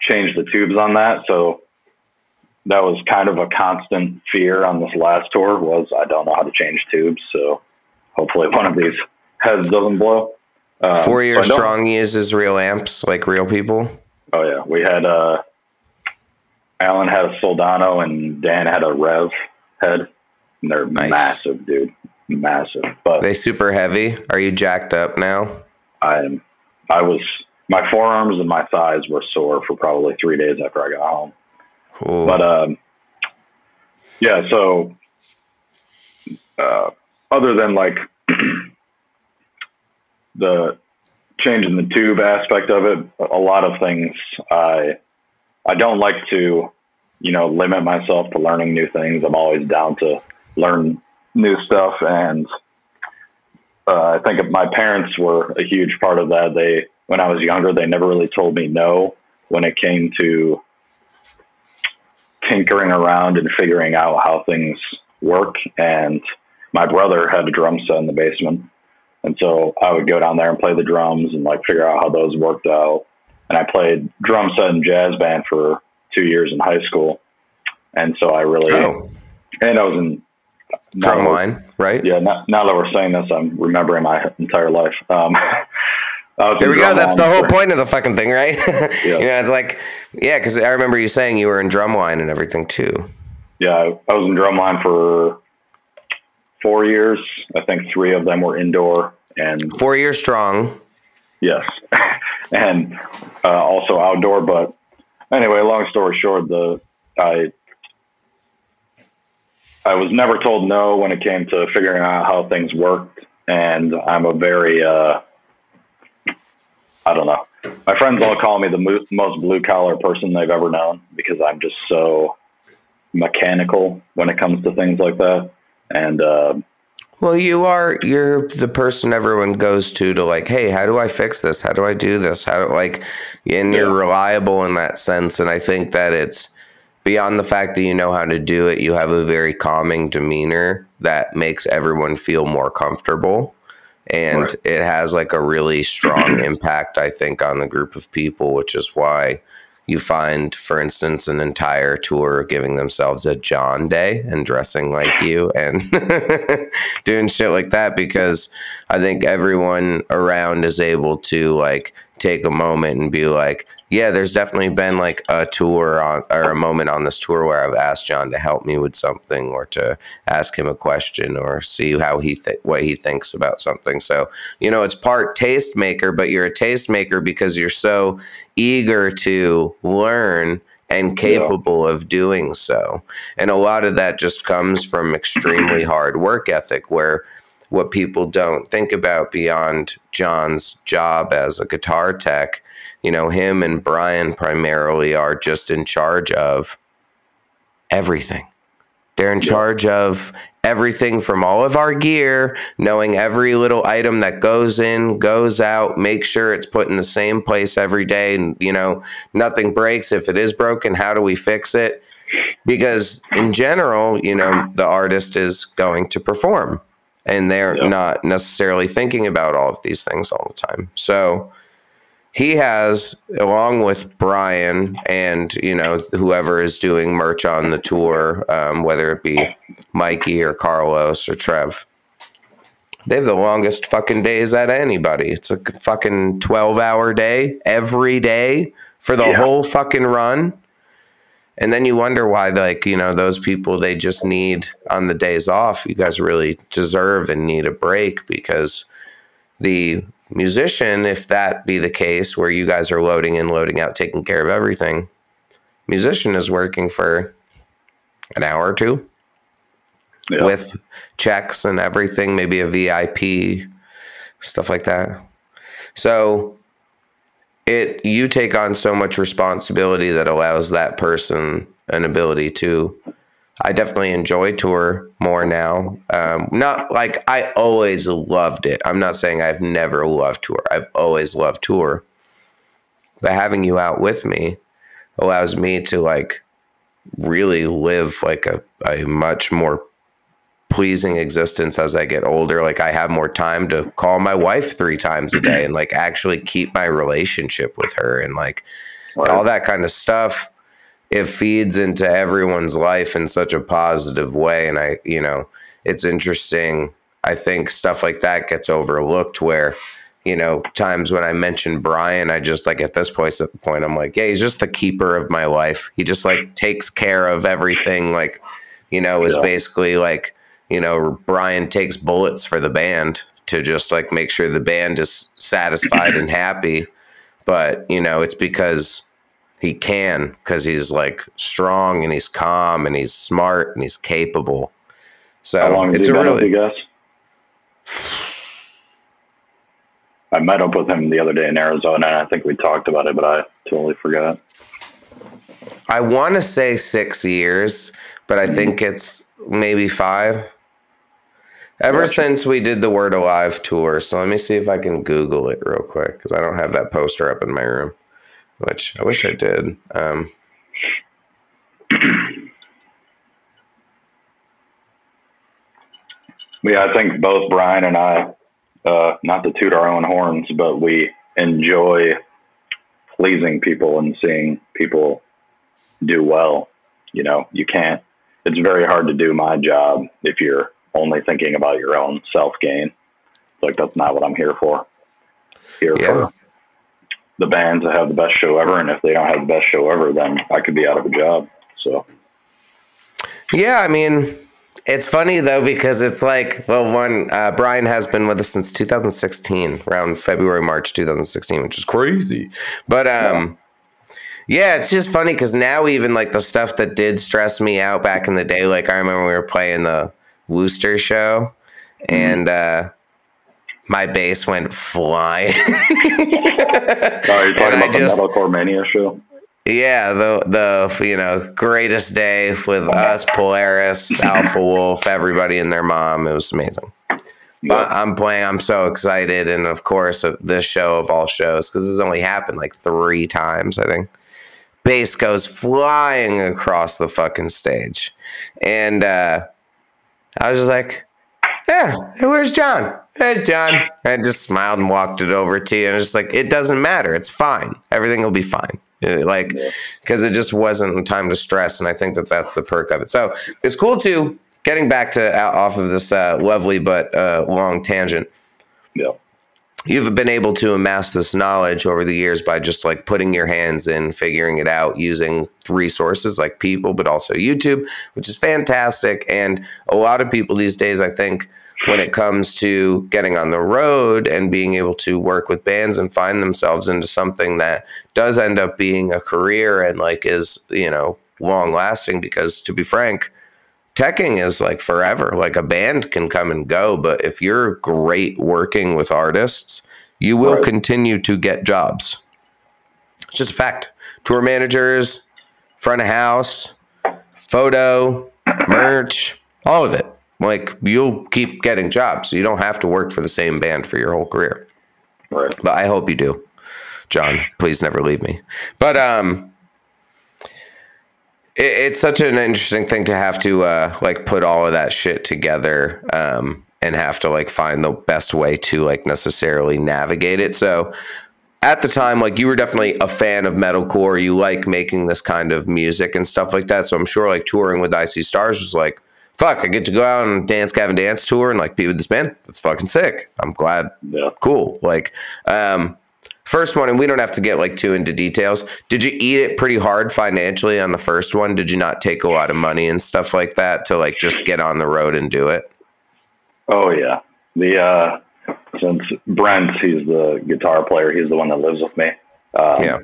change the tubes on that. So that was kind of a constant fear on this last tour was I don't know how to change tubes. So hopefully one of these heads doesn't blow. Um, Four so year I don't- strong uses real amps, like real people. Oh yeah, we had uh, Alan had a Soldano and Dan had a Rev head, and they're Nice. massive, dude, massive. But They super heavy. Are you jacked up now? I'm. I was my forearms and my thighs were sore for probably three days after I got home. Ooh. But um, yeah. So uh, other than like the change in the tube aspect of it, a lot of things I I don't like to you know limit myself to learning new things. I'm always down to learn new stuff, and uh, I think my parents were a huge part of that. They when I was younger, they never really told me no when it came to tinkering around and figuring out how things work. And my brother had a drum set in the basement. And so I would go down there and play the drums and like figure out how those worked out. And I played drum set and jazz band for two years in high school. And so I really, oh, and I was in now drum line, right? Yeah. Now, now that we're saying this, I'm remembering my entire life. Um, There we go. That's the whole point of the fucking thing, right? yeah. you know, it's like, yeah, because I remember you saying you were in drumline and everything too. Yeah, I, I was in drumline for four years. I think three of them were indoor, and Four years strong. yes, and uh, also outdoor. But anyway, long story short, the I I was never told no when it came to figuring out how things worked, and I'm a very uh, I don't know. My friends all call me the mo- most blue collar person they've ever known because I'm just so mechanical when it comes to things like that. And uh, Well, you are you're the person everyone goes to to like, hey, how do I fix this? How do I do this? How do like and you're reliable in that sense. And I think that it's beyond the fact that you know how to do it, you have a very calming demeanor that makes everyone feel more comfortable. And Right. it has like a really strong impact, I think, on the group of people, which is why you find, for instance, an entire tour giving themselves a John Day and dressing like you and doing shit like that because I think everyone around is able to like take a moment and be like, yeah, there's definitely been like a tour on or a moment on this tour where I've asked John to help me with something or to ask him a question or see how he th- what he thinks about something. So, you know, it's part tastemaker, but you're a tastemaker because you're so eager to learn and capable of doing so. And a lot of that just comes from extremely hard work ethic where what people don't think about beyond John's job as a guitar tech, you know, him and Brian primarily are just in charge of everything. They're in charge of everything from all of our gear, knowing every little item that goes in, goes out, make sure it's put in the same place every day. And, you know, nothing breaks. If it is broken, how do we fix it? Because in general, you know, the artist is going to perform and they're Yeah. not necessarily thinking about all of these things all the time. So, he has along with brian and you know whoever is doing merch on the tour um, whether it be mikey or carlos or trev they have the longest fucking days out of anybody it's a fucking 12 hour day every day for the Yeah. whole fucking run and then you wonder why like you know those people they just need on the days off you guys really deserve and need a break because the musician if that be the case where you guys are loading in loading out taking care of everything musician is working for an hour or two Yeah. with checks and everything maybe a vip stuff like that so it you take on so much responsibility that allows that person an ability to i definitely enjoy tour more now. Um, not like i always loved it. I'm not saying i've never loved tour. I've always loved tour. But having you out with me allows me to like really live like a, a much more pleasing existence as I get older. Like I have more time to call my wife three times a day and like actually keep my relationship with her and like Right. all that kind of stuff. It feeds into everyone's life in such a positive way. And I, you know, it's interesting. I think stuff like that gets overlooked where, you know, times when I mention Brian, I just like at this point, point, I'm like, yeah, he's just the keeper of my life. He just like takes care of everything. Like, you know, is Yeah. basically like, you know, Brian takes bullets for the band to just like make sure the band is satisfied and happy. But, you know, it's because he can, because he's like strong and he's calm and he's smart and he's capable. So How long it's a really, guys? I met up with him the other day in Arizona, and I think we talked about it, but I totally forgot. I want to say six years, but I mm-hmm. think it's maybe five. Ever Gotcha. since we did the Word Alive tour. So let me see if I can Google it real quick because I don't have that poster up in my room, which I wish I did. Um, Yeah, I think both Brian and I, uh, not to toot our own horns, but we enjoy pleasing people and seeing people do well. You know, you can't, it's very hard to do my job if you're only thinking about your own self gain. Like, that's not what I'm here for. Here Yeah. for the bands that have the best show ever. And if they don't have the best show ever, then I could be out of a job. So, Yeah, I mean, it's funny though because it's like, well, one, uh, Brian has been with us since 2016, around February, March 2016, which is crazy. But um, yeah, it's just funny because now even like the stuff that did stress me out back in the day, like I remember we were playing the Worcester show, and uh, my bass went flying. oh, you're And talking I about the Metalcore Mania show? Yeah, the the you know greatest day with us, Polaris, Alpha Wolf, everybody and their mom. It was amazing. But I'm playing. I'm so excited, and of course, uh, this show of all shows because this has only happened like three times. I think bass goes flying across the fucking stage, and uh, I was just like, "Yeah, where's John? There's John." And I just smiled and walked it over to you, and just like, "It doesn't matter. It's fine. Everything will be fine." Uh, Like, because it just wasn't time to stress, and I think that that's the perk of it. So it's cool too. Getting back to out off of this uh, lovely but uh, long tangent Yeah. You've been able to amass this knowledge over the years by just like putting your hands in, figuring it out, using resources like people, but also YouTube, which is fantastic. And a lot of people these days, I think, when it comes to getting on the road and being able to work with bands and find themselves into something that does end up being a career and like is, you know, long lasting, because to be frank, teching is like forever. Like a band can come and go, but if you're great working with artists, you will Right. continue to get jobs. It's just a fact. Tour managers, front of house, photo, merch, all of it. Like you'll keep getting jobs. You don't have to work for the same band for your whole career Right. but I hope you do. John, please never leave me. But um it, it's such an interesting thing to have to uh like put all of that shit together um and have to like find the best way to like necessarily navigate it. So at the time, like you were definitely a fan of metalcore. You like making this kind of music and stuff like that. So I'm sure like touring with I See Stars was like, fuck, I get to go out and dance Gavin Dance tour and like be with this band. That's fucking sick. I'm glad Yeah. cool. Like, um, First one, and we don't have to get like too into details. Did you eat it pretty hard financially on the first one? Did you not take a lot of money and stuff like that to like just get on the road and do it? Oh yeah. The uh since Brent, he's the guitar player, he's the one that lives with me. Um, Yeah.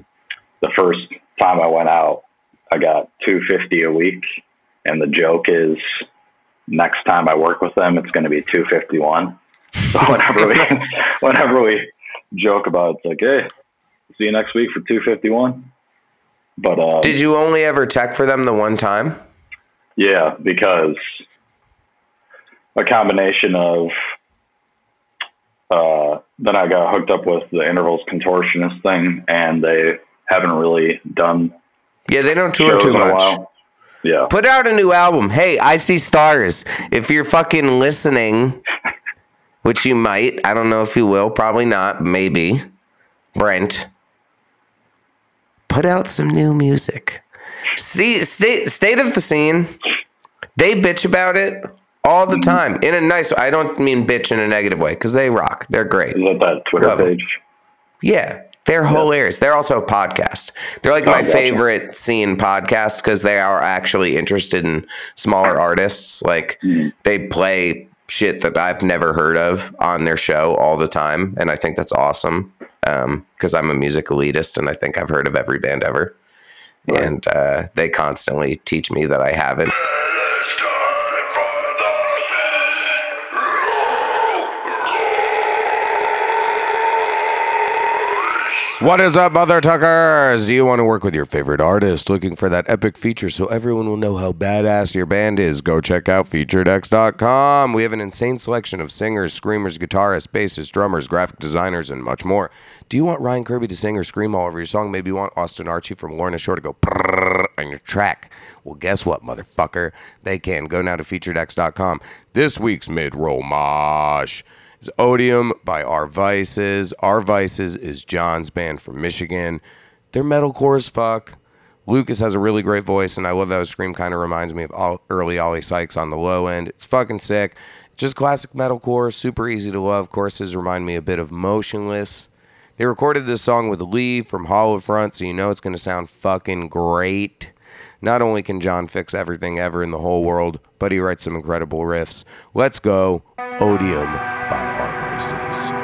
The first time I went out, I got two fifty a week, and the joke is, next time I work with them, it's going to be two fifty one. So whenever we, whenever we joke about, it, it's like, hey, see you next week for two fifty one. But uh, Did you only ever tech for them the one time? Yeah, because a combination of uh, then I got hooked up with the intervals contortionist thing, and they haven't really done Yeah, they don't tour too much. Yeah, Put out a new album. Hey, I see stars. If you're fucking listening, which you might, I don't know if you will, probably not, maybe. Brent, put out some new music. See, state state of the scene. They bitch about it all the time in a nice. I don't mean bitch in a negative way because they rock. They're great. is that that Twitter Love page? Yeah, they're hilarious. They're also a podcast. They're like Oh, my gotcha. favorite scene podcast because they are actually interested in smaller artists. Like Mm-hmm. they play shit that I've never heard of on their show all the time, and I think that's awesome. Because I'm a music elitist, and I think I've heard of every band ever. And uh, they constantly teach me that I haven't. What is up, Mother Tuckers? Do you want to work with your favorite artist looking for that epic feature so everyone will know how badass your band is? Go check out FeaturedX.com. We have an insane selection of singers, screamers, guitarists, bassists, drummers, graphic designers, and much more. Do you want Ryan Kirby to sing or scream all over your song? Maybe you want Austin Archey from Lorna Shore to go on your track. Well, guess what, motherfucker? They can. Go now to FeaturedX.com. This week's mid-roll mosh is Odium by Our Vices. Our Vices is John's band from Michigan. They're metalcore as fuck. Lucas has a really great voice, and I love how his scream kind of reminds me of early Oli Sykes on the low end. It's fucking sick. Just classic metalcore, super easy to love. Choruses remind me a bit of Motionless. They recorded this song with Lee from Hollow Front, so you know it's going to sound fucking great. Not only can John fix everything ever in the whole world, but he writes some incredible riffs. Let's go, Odium by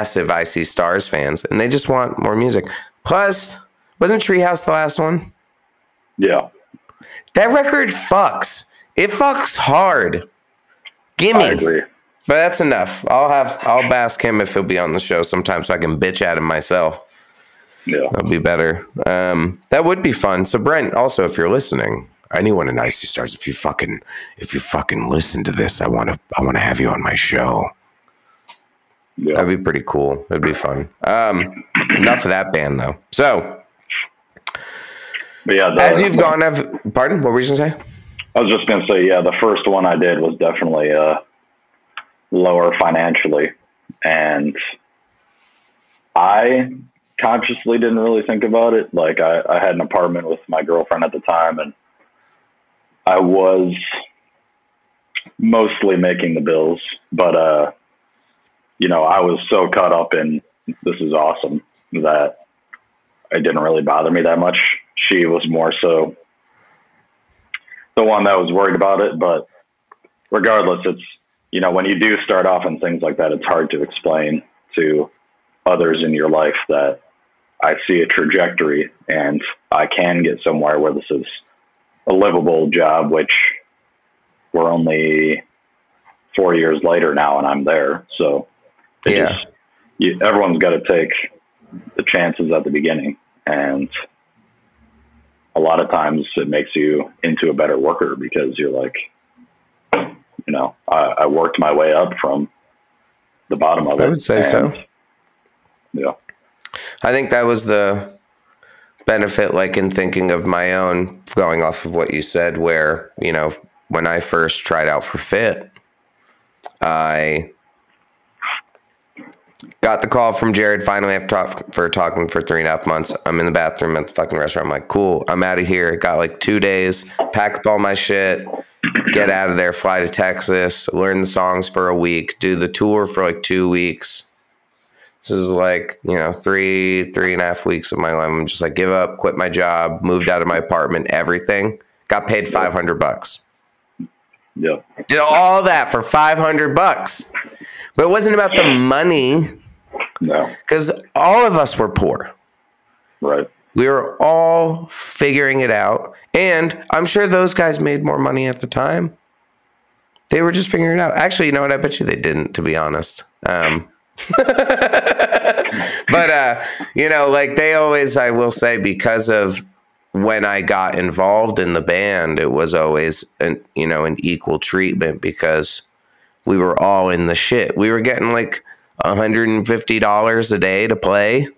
massive I See Stars fans, and they just want more music. Plus, wasn't Treehouse the last one? Yeah. That record fucks. It fucks hard. Gimme. I agree. But that's enough. I'll have I'll ask him if he'll be on the show sometime so I can bitch at him myself. Yeah. That'll be better. Um, that would be fun. So Brent, also if you're listening, anyone in I See Stars, if you fucking if you fucking listen to this, I wanna I wanna have you on my show. Yeah. That'd be pretty cool. It'd be fun. Um, enough of that band though. So But yeah, the, as you've gone, have pardon, what were you gonna say? I was just gonna say, yeah, the first one I did was definitely uh, lower financially, and I consciously didn't really think about it. Like I, I had an apartment with my girlfriend at the time, and I was mostly making the bills, but uh, you know, I was so caught up in this is awesome that it didn't really bother me that much. She was more so the one that was worried about it. But regardless, it's, you know, when you do start off in things like that, it's hard to explain to others in your life that I see a trajectory and I can get somewhere where this is a livable job, which we're only four years later now and I'm there. So it Yeah. just- you, everyone's got to take the chances at the beginning. And a lot of times it makes you into a better worker because you're like, you know, I, I worked my way up from the bottom of it. I would say so. Yeah. I think that was the benefit, like in thinking of my own, going off of what you said, where, you know, when I first tried out for Fit, I got the call from Jared finally after talk, for talking for three and a half months. I'm in the bathroom at the fucking restaurant. I'm like, cool, I'm out of here. Got like two days, pack up all my shit, get out of there, fly to Texas, learn the songs for a week, do the tour for like two weeks. This is like, you know, three, three and a half weeks of my life. I'm just like, give up, quit my job, moved out of my apartment, everything. Got paid 500 bucks. Yeah. Did all that for 500 bucks. But it wasn't about the money No. because all of us were poor. Right. We were all figuring it out. And I'm sure those guys made more money at the time. They were just figuring it out. Actually, you know what? I bet you they didn't, to be honest. Um, but, uh, you know, like they always, I will say, because of when I got involved in the band, it was always, an, you know, an equal treatment because we were all in the shit. We were getting like $150 a day to play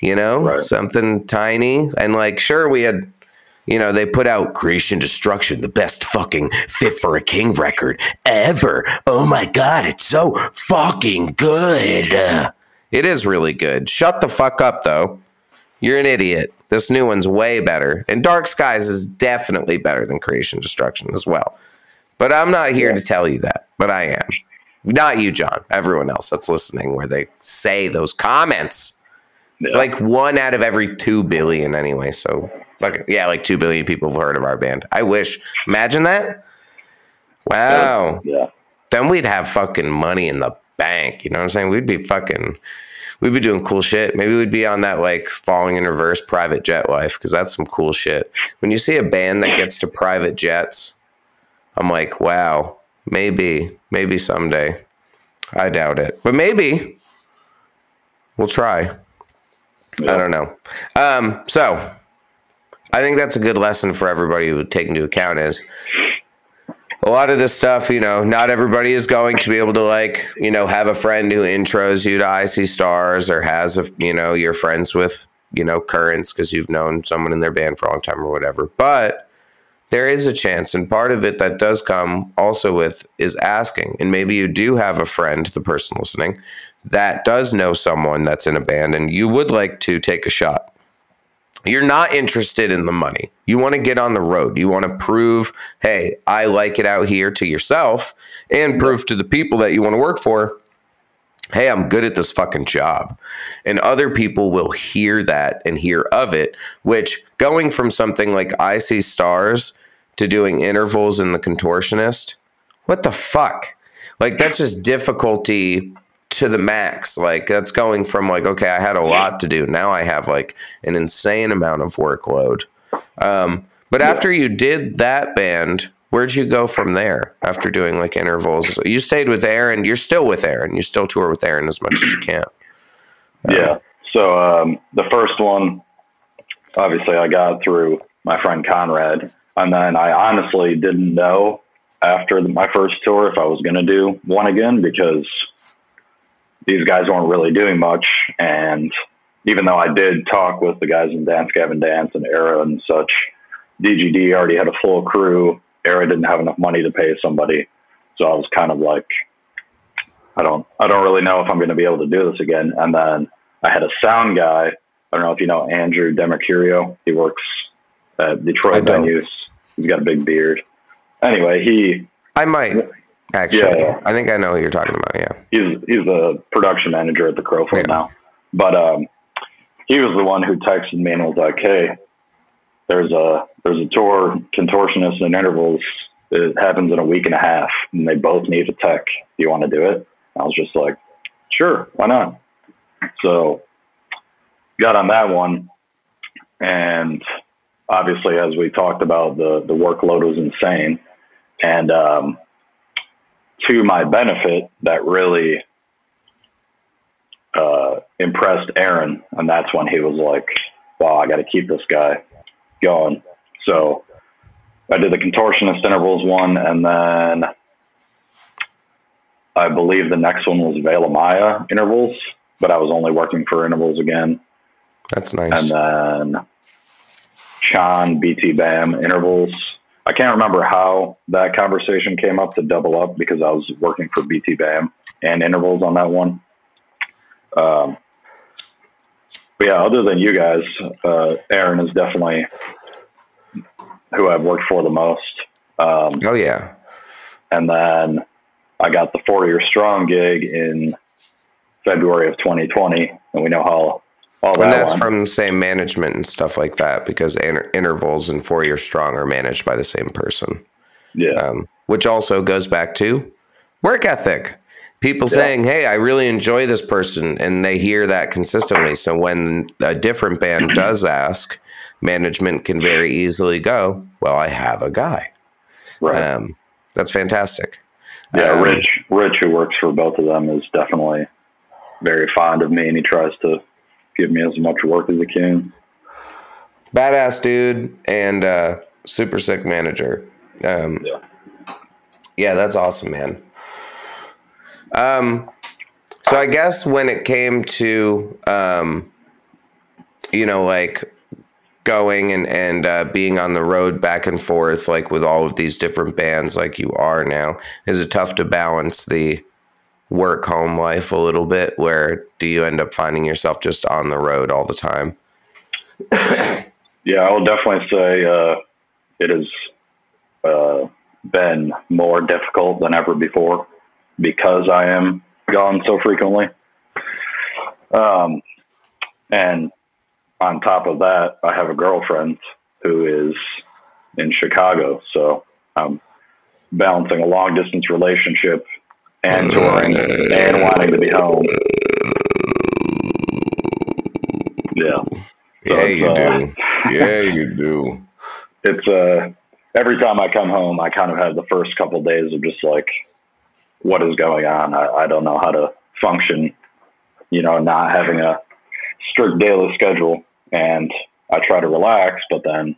you know, Right. something tiny. And like, sure, we had, you know, they put out Creation Destruction, the best fucking Fit for a King record ever. Oh my God, it's so fucking good. Uh, It is really good. Shut the fuck up, though. You're an idiot. This new one's way better. And Dark Skies is definitely better than Creation Destruction as well. But I'm not here to tell you that, but I am. Not you, John. Everyone else that's listening, where they say those comments. It's like one out of every two billion anyway. So, fuck yeah, like two billion people have heard of our band. I wish. Imagine that. Wow. Yeah. Then we'd have fucking money in the bank. You know what I'm saying? We'd be fucking. We'd be doing cool shit. Maybe we'd be on that like falling in reverse private jet life because that's some cool shit. When you see a band that gets to private jets, I'm like, wow, maybe, maybe someday. I doubt it, but maybe we'll try. I don't know. Um, so I think that's a good lesson for everybody to take into account is a lot of this stuff, you know, not everybody is going to be able to like, you know, have a friend who intros you to I See Stars or has a, you know, you're friends with, you know, currents because you've known someone in their band for a long time or whatever. But there is a chance. And part of it that does come also with is asking. And maybe you do have a friend, the person listening, that does know someone that's in a band and you would like to take a shot. You're not interested in the money. You want to get on the road. You want to prove, hey, I like it out here to yourself and prove to the people that you want to work for, hey, I'm good at this fucking job. And other people will hear that and hear of it, which going from something like I See Stars to doing intervals in The Contortionist, what the fuck? like that's just difficulty to the max. Like that's going from like, okay, I had a lot to do. Now I have like an insane amount of workload. Um, but after you did that band, where'd you go from there after doing like intervals? You stayed with Aaron. You're still with Aaron. You still tour with Aaron as much as you can. Um, yeah. So um, the first one, obviously, I got through my friend Conrad, and then I honestly didn't know after my first tour if I was going to do one again because these guys weren't really doing much. And even though I did talk with the guys in Dance Gavin Dance and Era and such, DGD already had a full crew. Era didn't have enough money to pay somebody. So I was kind of like, I don't, I don't really know if I'm going to be able to do this again. And then I had a sound guy. I don't know if you know Andrew Demercurio. He works at Detroit venues. He's got a big beard. Anyway, he. I might. Actually, yeah, I think I know who you're talking about. Yeah, he's he's a production manager at the Crofoot yeah. now. But um, he was the one who texted me and was like, "Hey, there's a there's a tour contortionist and intervals. It happens in a week and a half, and they both need a tech. Do you want to do it?" I was just like, "Sure, why not?" So got on that one, and obviously, as we talked about, the the workload was insane, and um, to my benefit that really uh, impressed Aaron, and that's when he was like, "Wow, I got to keep this guy going." So I did the contortionist intervals one, and then I believe the next one was Veil of Maya intervals, but I was only working for intervals again. That's nice. And then Sean BT Bam intervals I can't remember how that conversation came up to double up because I was working for BT BAM and intervals on that one. Um, but yeah, other than you guys, uh, Aaron is definitely who I've worked for the most. Um, oh yeah. And then I got the four year strong gig in February of 2020, and we know how all and that's one. from the same management and stuff like that because inter- intervals and four year strong are managed by the same person. Yeah. Um, which also goes back to work ethic. People yeah. saying, "Hey, I really enjoy this person," and they hear that consistently. So when a different band does ask, management can very easily go, "Well, I have a guy." Right. Um, that's fantastic. Yeah, um, Rich, Rich, who works for both of them, is definitely very fond of me, and he tries to give me as much work as I can. Badass dude and uh, super sick manager. Um, yeah. Yeah, that's awesome, man. Um, so I guess when it came to, um, you know, like going and and uh, being on the road back and forth, like with all of these different bands, like you are now, is it tough to balance the work home life a little bit where do you end up finding yourself just on the road all the time? Yeah i will definitely say uh, it has uh, been more difficult than ever before because i am gone so frequently. Um, and on top of that i have a girlfriend who is in chicago so i'm balancing a long distance relationship and touring and wanting to be home. Yeah. So yeah, you uh, do. Yeah, you do. It's uh every time I come home, I kind of have the first couple of days of just like, what is going on? I, I don't know how to function. You know, not having a strict daily schedule, and I try to relax, but then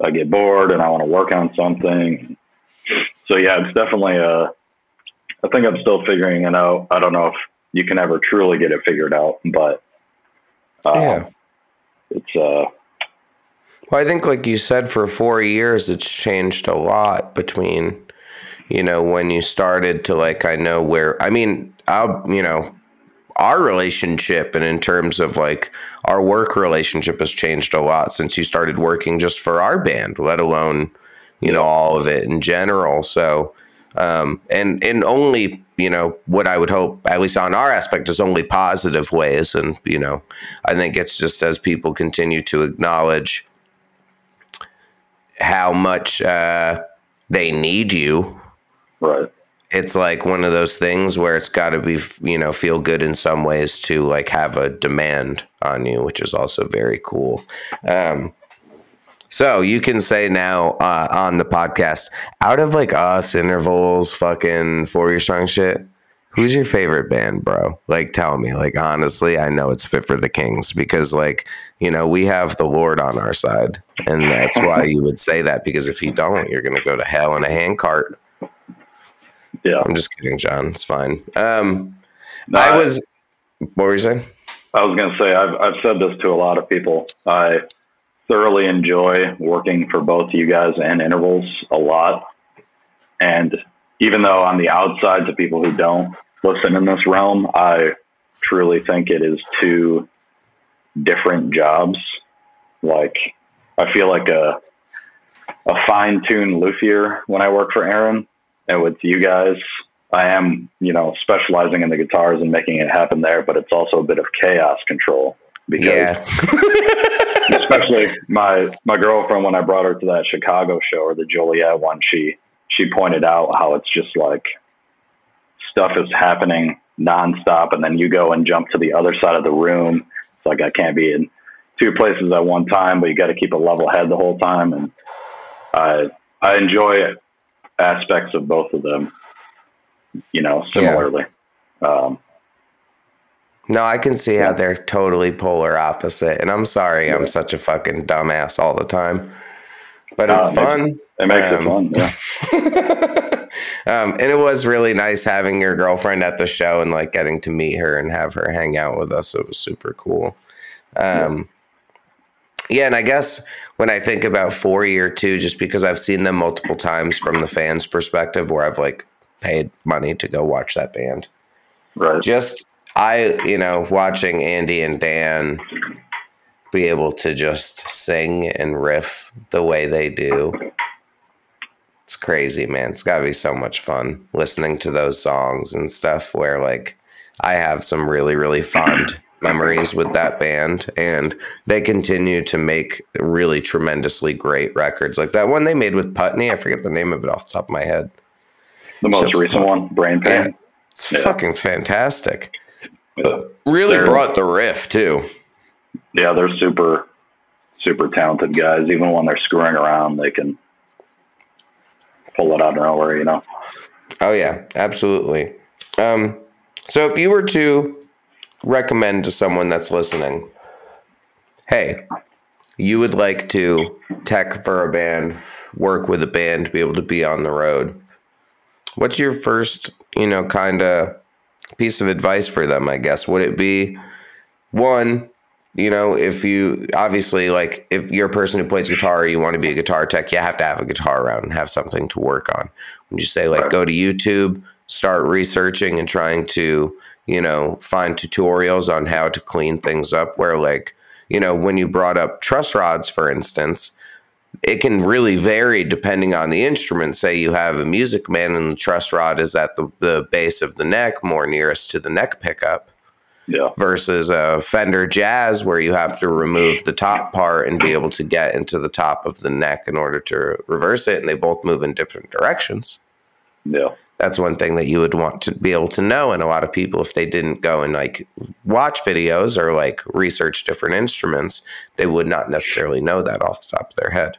I get bored and I want to work on something. So yeah, it's definitely a I think I'm still figuring it out. I don't know if you can ever truly get it figured out, but uh, yeah, it's uh. Well, I think, like you said, for four years, it's changed a lot between, you know, when you started to like, I know where, I mean, I'll, you know, our relationship and in terms of like our work relationship has changed a lot since you started working just for our band, let alone, you know, all of it in general. So, um, and in only you know what I would hope, at least on our aspect, is only positive ways. And you know, I think it's just as people continue to acknowledge how much uh, they need you, right? it's like one of those things where it's got to be you know feel good in some ways to like have a demand on you which is also very cool um so you can say now uh, on the podcast out of like us intervals fucking four year strong shit who's your favorite band bro like tell me like honestly i know it's fit for the kings because like you know we have the lord on our side and that's why you would say that because if you don't you're gonna go to hell in a handcart Yeah. I'm just kidding, John. It's fine. Um, No, I was. What were you saying? I was going to say, I've, I've said this to a lot of people. I thoroughly enjoy working for both you guys and intervals a lot. And even though on the outside to people who don't listen in this realm, I truly think it is two different jobs. Like, I feel like a, a fine tuned luthier when I work for Aaron. And with you guys, I am, you know, specializing in the guitars and making it happen there, but it's also a bit of chaos control because Yeah. especially my my girlfriend when I brought her to that Chicago show or the Joliet one, she she pointed out how it's just like stuff is happening nonstop, and then you go and jump to the other side of the room. It's like I can't be in two places at one time, but you got to keep a level head the whole time, and I I enjoy aspects of both of them. You know, similarly. Um, No, I can see how they're totally polar opposite. And I'm sorry, I'm such a fucking dumbass all the time. But it's it makes- fun. it makes Um, it fun. Yeah. um, and it was really nice having your girlfriend at the show and like getting to meet her and have her hang out with us. It was super cool. Um, yeah, and I guess when I think about four year two, just because I've seen them multiple times from the fans' perspective, where I've like paid money to go watch that band. Right. Just I, you know, watching Andy and Dan be able to just sing and riff the way they do. It's crazy, man. It's got to be so much fun listening to those songs and stuff where like I have some really really fond memories with that band and they continue to make really tremendously great records. Like that one they made with Putney, I forget the name of it off the top of my head. The most So recent fun. one, Brain Pain. Yeah. It's Yeah. fucking fantastic. Really brought the riff too. Yeah, they're super, super talented guys. Even when they're screwing around, they can pull it out of nowhere. You know. Oh yeah, absolutely. Um, so if you were to recommend to someone that's listening, hey, you would like to tech for a band, work with a band, to be able to be on the road. What's your first, you know, kind of piece of advice for them? I guess would it be one, you know, if you obviously like if you're a person who plays guitar, you want to be a guitar tech, you have to have a guitar around and have something to work on. Would you say like go to YouTube, start researching and trying to, you know, find tutorials on how to clean things up where like, you know, when you brought up truss rods, for instance, it can really vary depending on the instrument. Say you have a music man and the truss rod is at the, the base of the neck, more nearest to the neck pickup Yeah. versus a Fender Jazz where you have to remove the top part and be able to get into the top of the neck in order to reverse it, and they both move in different directions. Yeah. That's one thing that you would want to be able to know. And a lot of people, if they didn't go and like watch videos or like research different instruments, they would not necessarily know that off the top of their head.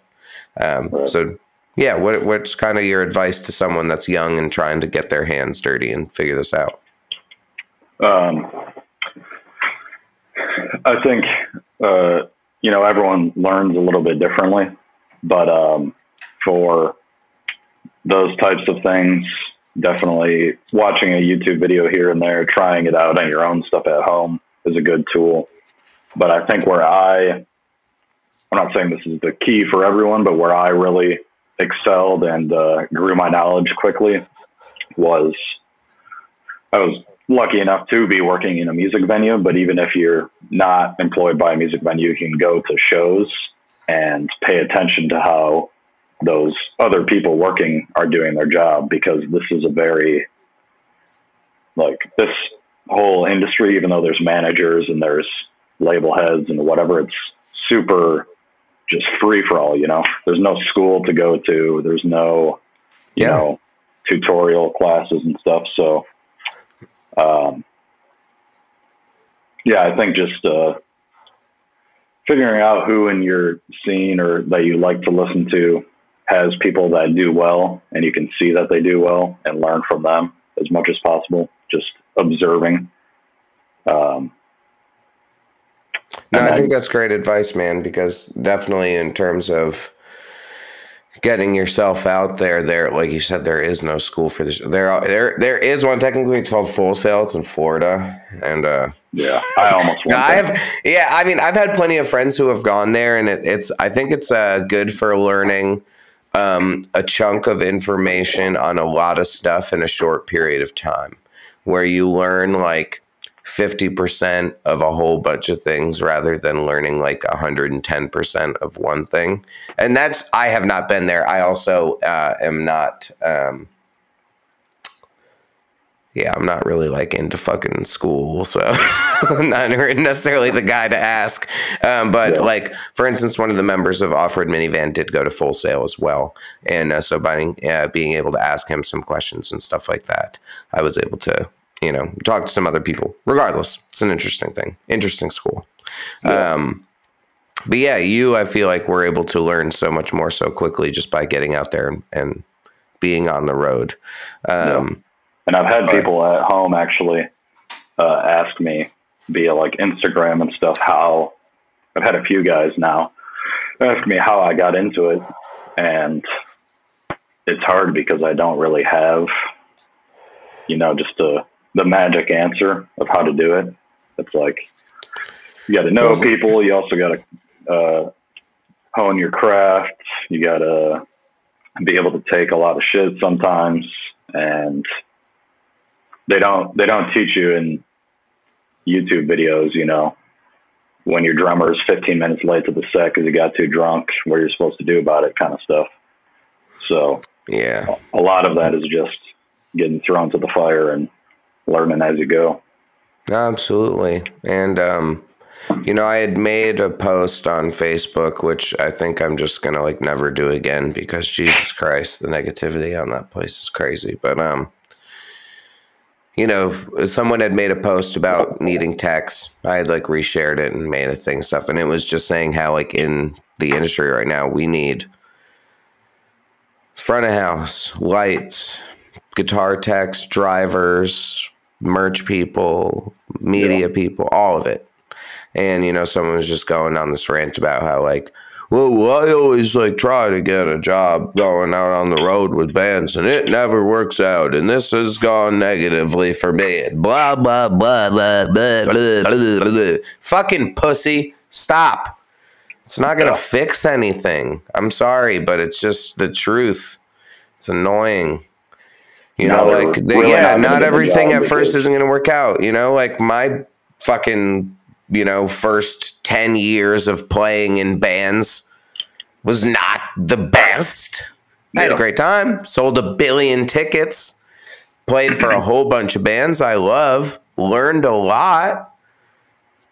Um, Right. So, yeah, what, what's kind of your advice to someone that's young and trying to get their hands dirty and figure this out? Um, I think uh, you know everyone learns a little bit differently, but um, for those types of things, definitely watching a YouTube video here and there, trying it out on your own stuff at home is a good tool. But I think where I, I'm not saying this is the key for everyone, but where I really excelled and uh, grew my knowledge quickly was I was lucky enough to be working in a music venue, but even if you're not employed by a music venue, you can go to shows and pay attention to how those other people working are doing their job because this is a very like this whole industry, even though there's managers and there's label heads and whatever, it's super just free for all, you know. There's no school to go to, there's no you Yeah. know tutorial classes and stuff. So, um, yeah, I think just uh, figuring out who in your scene or that you like to listen to has people that do well, and you can see that they do well and learn from them as much as possible. Just observing. Um, no, I think that's great advice, man, because definitely in terms of getting yourself out there there like you said there is no school for this there there there is one technically it's called full sail it's in florida and uh yeah i almost i have yeah i mean i've had plenty of friends who have gone there and it, it's i think it's uh good for learning um a chunk of information on a lot of stuff in a short period of time where you learn like 50% of a whole bunch of things rather than learning like 110% of one thing. And that's, I have not been there. I also uh, am not, um, yeah, I'm not really like into fucking school. So I'm not necessarily the guy to ask. Um, but yeah. like, for instance, one of the members of Off Road Minivan did go to Full Sail as well. And uh, so by uh, being able to ask him some questions and stuff like that, I was able to you know, talk to some other people. Regardless, it's an interesting thing, interesting school. Yeah. Um, but yeah, you, I feel like we're able to learn so much more so quickly just by getting out there and, and being on the road. Um, yeah. And I've had people at home actually uh, ask me via like Instagram and stuff how I've had a few guys now ask me how I got into it, and it's hard because I don't really have, you know, just a the magic answer of how to do it. It's like you got to know people. You also got to uh, hone your craft. You got to be able to take a lot of shit sometimes, and they don't they don't teach you in YouTube videos. You know, when your drummer is 15 minutes late to the set because he got too drunk, what are you're supposed to do about it, kind of stuff. So yeah, a lot of that is just getting thrown to the fire and learning as you go. Absolutely. And, um, you know, I had made a post on Facebook, which I think I'm just gonna like never do again because Jesus Christ, the negativity on that place is crazy. But um, you know, someone had made a post about needing techs. I had like reshared it and made a thing stuff, and it was just saying how like in the industry right now we need front of house lights, guitar techs, drivers, merch people, media yeah. people, all of it. And you know, someone was just going on this rant about how like, well, I always like try to get a job going out on the road with bands, and it never works out. And this has gone negatively for me. And blah blah blah blah blah blah blah. blah. Fucking pussy, stop. It's not gonna fix anything. I'm sorry, but it's just the truth. It's annoying. You know, like really yeah, not everything at first isn't going to work out. You know, like my fucking you know first ten years of playing in bands was not the best. I had a great time. Sold a billion tickets. Played for a whole bunch of bands I love. Learned a lot.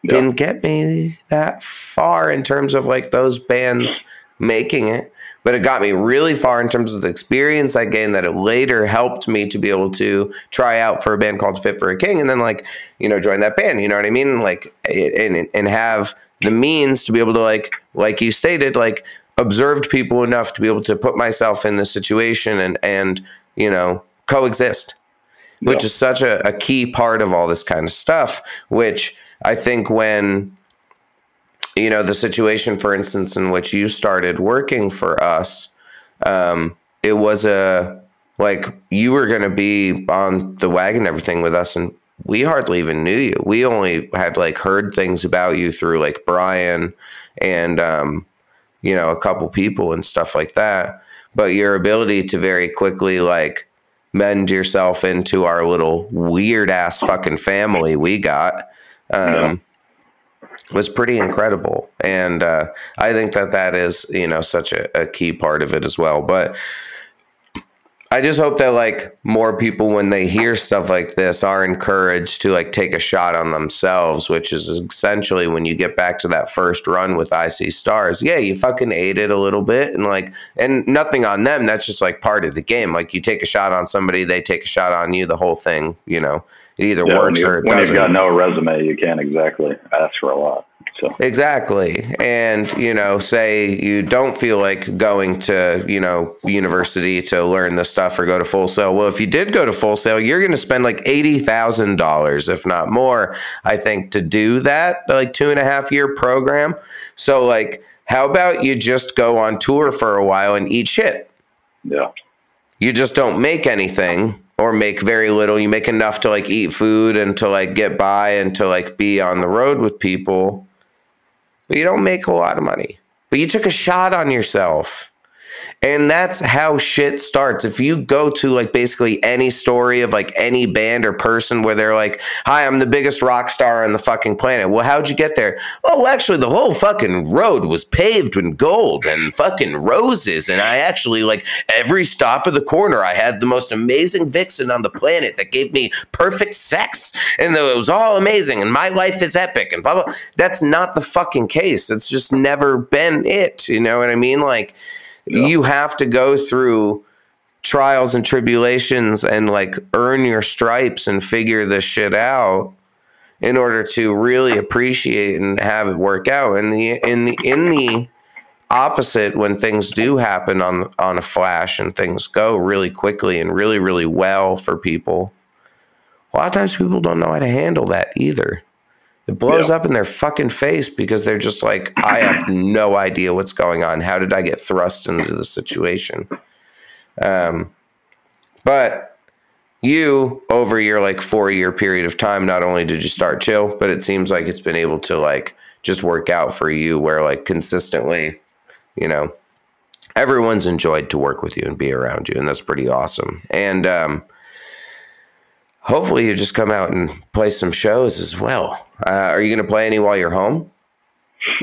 Didn't get me that far in terms of like those bands making it but it got me really far in terms of the experience I gained that it later helped me to be able to try out for a band called Fit for a King and then like, you know, join that band, you know what I mean? Like and and have the means to be able to like like you stated like observed people enough to be able to put myself in this situation and and you know coexist which is such a, a key part of all this kind of stuff which i think when you know the situation for instance in which you started working for us um, it was a like you were going to be on the wagon everything with us and we hardly even knew you. We only had like heard things about you through like brian and um, you know a couple people and stuff like that. But your ability to very quickly like mend yourself into our little weird ass fucking family we got um, was pretty incredible. And uh, I think that that is, you know, such a, a, key part of it as well. But I just hope that like more people when they hear stuff like this are encouraged to like take a shot on themselves, which is essentially when you get back to that first run with I See Stars. Yeah, you fucking ate it a little bit and like and nothing on them. That's just like part of the game. Like you take a shot on somebody, they take a shot on you, the whole thing, you know. It either Yeah, works you, or it when doesn't. When you've got no resume, you can't exactly ask for a lot. So Exactly. And, you know, say you don't feel like going to, you know, university to learn this stuff or go to full sail. Well, if you did go to full sail, you're going to spend like $80,000, if not more, I think, to do that, like two and a half year program. So, like, how about you just go on tour for a while and eat shit? yeah, you just don't make anything or make very little. You make enough to like eat food and to like get by and to like be on the road with people. But you don't make a lot of money. But you took a shot on yourself. And that's how shit starts. If you go to like basically any story of like any band or person where they're like, Hi, I'm the biggest rock star on the fucking planet. Well, how'd you get there? Oh, actually, the whole fucking road was paved with gold and fucking roses. And I actually, like, every stop of the corner, I had the most amazing vixen on the planet that gave me perfect sex. And it was all amazing. And my life is epic and blah, blah. That's not the fucking case. It's just never been it. You know what I mean? Like, you have to go through trials and tribulations and like earn your stripes and figure this shit out in order to really appreciate and have it work out. And the in the in the opposite when things do happen on on a flash and things go really quickly and really really well for people a lot of times people don't know how to handle that either it blows Yeah. up in their fucking face because they're just like, I have no idea what's going on. How did I get thrust into the situation? Um, but you, over your like four year period of time, not only did you start chill, but it seems like it's been able to like just work out for you where like consistently, you know, everyone's enjoyed to work with you and be around you. And that's pretty awesome. And, um, hopefully you just come out and play some shows as well. Uh, are you going to play any while you're home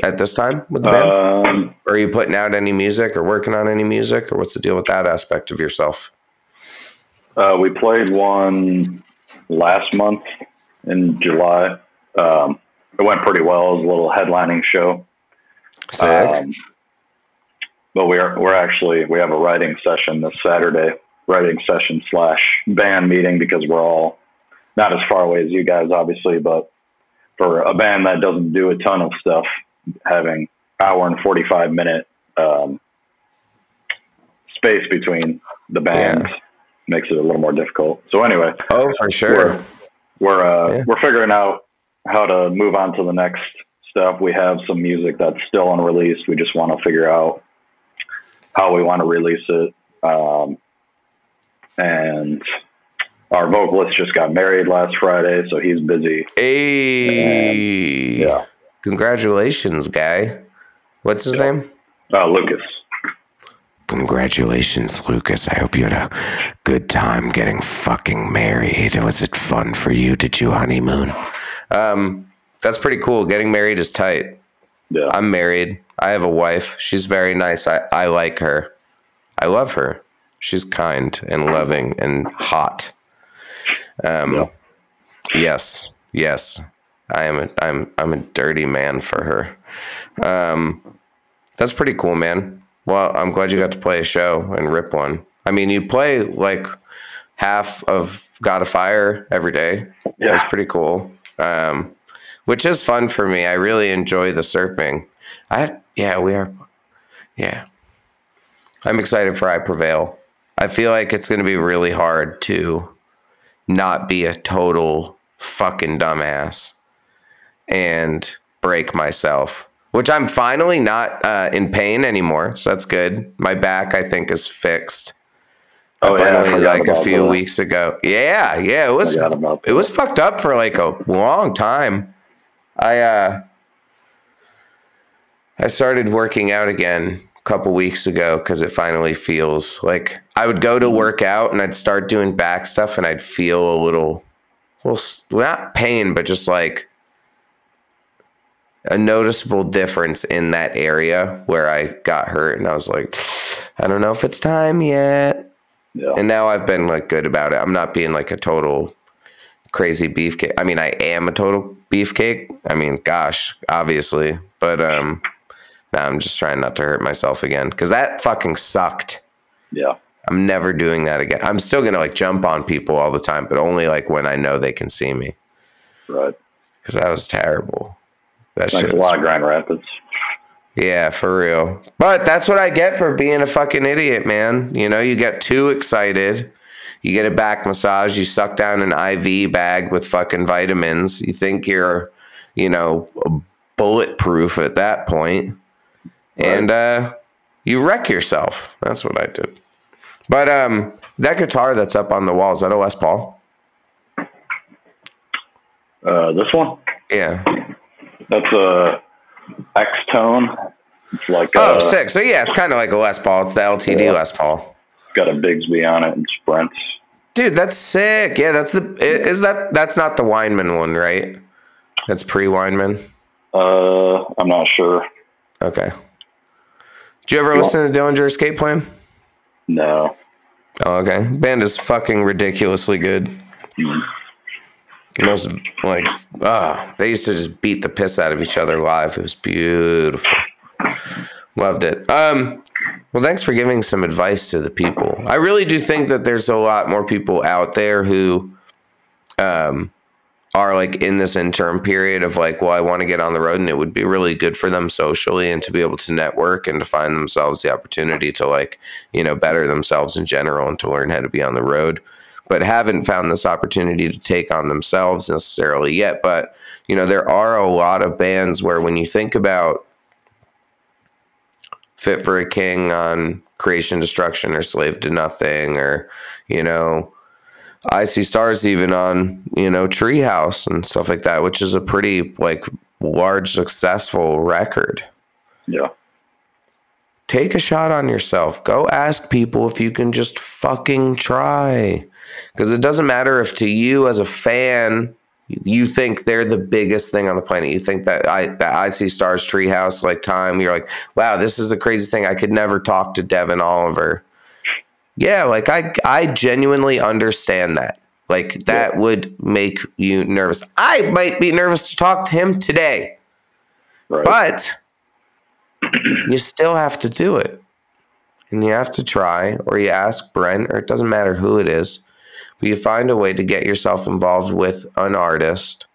at this time with the band? um, are you putting out any music or working on any music or what's the deal with that aspect of yourself? uh, we played one last month in July. Um, it went pretty well. It was a little headlining show. Sick. Um, but we're we're actually we have a writing session this Saturday, writing session slash band meeting because we're all not as far away as you guys, obviously, but for a band that doesn't do a ton of stuff, having hour and forty five minute um, space between the bands Yeah. makes it a little more difficult. So anyway, oh, for sure. we're we're uh, Yeah. we're figuring out how to move on to the next stuff. We have some music that's still unreleased. We just want to figure out how we want to release it. Um, and our vocalist just got married last Friday, so he's busy. Hey. Yeah, Congratulations, guy. What's his name? uh, Lucas. Congratulations, Lucas. I hope you had a good time getting fucking married. Was it fun for you? Did you honeymoon? Um, that's pretty cool. Getting married is tight. Yeah, I'm married. I have a wife. She's very nice. I, I like her. I love her. She's kind and loving and hot. Um, Yeah. yes, yes. I am a I'm I'm a dirty man for her. Um, that's pretty cool, man. Well, I'm glad you got to play a show and rip one. I mean, you play like half of God of Fire every day. Yeah. That's pretty cool. Um, which is fun for me. I really enjoy the surfing. I yeah, we are. Yeah, I'm excited for I Prevail. I feel like it's going to be really hard to not be a total fucking dumbass and break myself, which I'm finally not uh, in pain anymore. So that's good. My back, I think, is fixed. Oh, I yeah, I finally, like a few that. weeks ago. Yeah, yeah, it was it was fucked up for like a long time. I uh I started working out again couple weeks ago because it finally feels like I would go to work out and I'd start doing back stuff and I'd feel a little, well, not pain, but just like a noticeable difference in that area where I got hurt. And I was like, I don't know if it's time yet. Yeah. And now I've been like good about it. I'm not being like a total crazy beefcake. I mean, I am a total beefcake. I mean, gosh, obviously, but um, now I'm just trying not to hurt myself again because that fucking sucked. yeah. I'm never doing that again. I'm still gonna like jump on people all the time, but only like when I know they can see me Right. because that was terrible. That Thanks shit. a lot of Grand Rapids. Yeah, for real. But that's what I get for being a fucking idiot, man. You know, you get too excited. You get a back massage. You suck down an IV bag with fucking vitamins. You think you're, you know, bulletproof at that point. And uh, you wreck yourself. That's what I did. But um, that guitar that's up on the wall, is that a Les Paul? Uh, this one, Yeah. that's a X tone. It's like Oh, uh, sick. So, yeah, it's kind of like a Les Paul. It's the LTD Yeah. Les Paul. got a Bigsby on it and sprints. Dude, that's sick. Yeah, that's the is that that's not the Weinman one, right? That's pre Weinman. Uh, I'm not sure. Okay. Did you ever listen to Dillinger Escape Plan? No. Oh, okay. Band is fucking ridiculously good. Most like ah, they used to just beat the piss out of each other live. It was beautiful. Loved it. Um, well, thanks for giving some advice to the people. I really do think that there's a lot more people out there who um are like in this interim period of like, well, I want to get on the road and it would be really good for them socially and to be able to network and to find themselves the opportunity to like, you know, better themselves in general and to learn how to be on the road. But haven't found this opportunity to take on themselves necessarily yet. But, you know, there are a lot of bands where when you think about Fit for a King on Creation Destruction or Slave to Nothing or, you know, I see stars even on, you know, Treehouse and stuff like that, which is a pretty like large successful record. Yeah. Take a shot on yourself. Go ask people if you can just fucking try. Because it doesn't matter if to you as a fan, you think they're the biggest thing on the planet. You think that I that I see stars treehouse like time. You're like, wow, this is the crazy thing. I could never talk to Devin Oliver. Yeah, like I I genuinely understand that. Like that would make you nervous. I might be nervous to talk to him today, Right. but you still have to do it. And you have to try, or you ask Brent, or it doesn't matter who it is, but you find a way to get yourself involved with an artist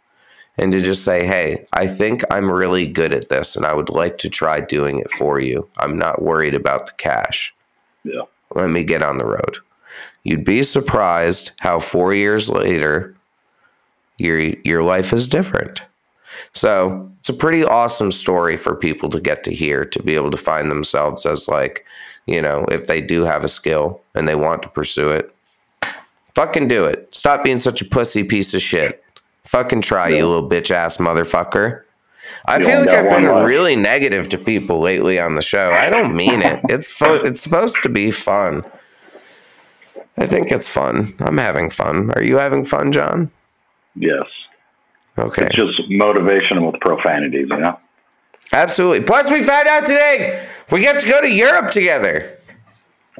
and to just say, hey, I think I'm really good at this and I would like to try doing it for you. I'm not worried about the cash. yeah. Let me get on the road. You'd be surprised how four years later your your life is different. So it's a pretty awesome story for people to get to hear, to be able to find themselves as like, you know, if they do have a skill and they want to pursue it, fucking do it. Stop being such a pussy piece of shit. Fucking try, you little bitch ass motherfucker. I feel like I've been life. really negative to people lately on the show. I don't mean it. It's fo- it's supposed to be fun. I think it's fun. I'm having fun. Are you having fun, John? Yes. Okay. It's just motivation with profanities, you know? Absolutely. Plus, we found out today we get to go to Europe together.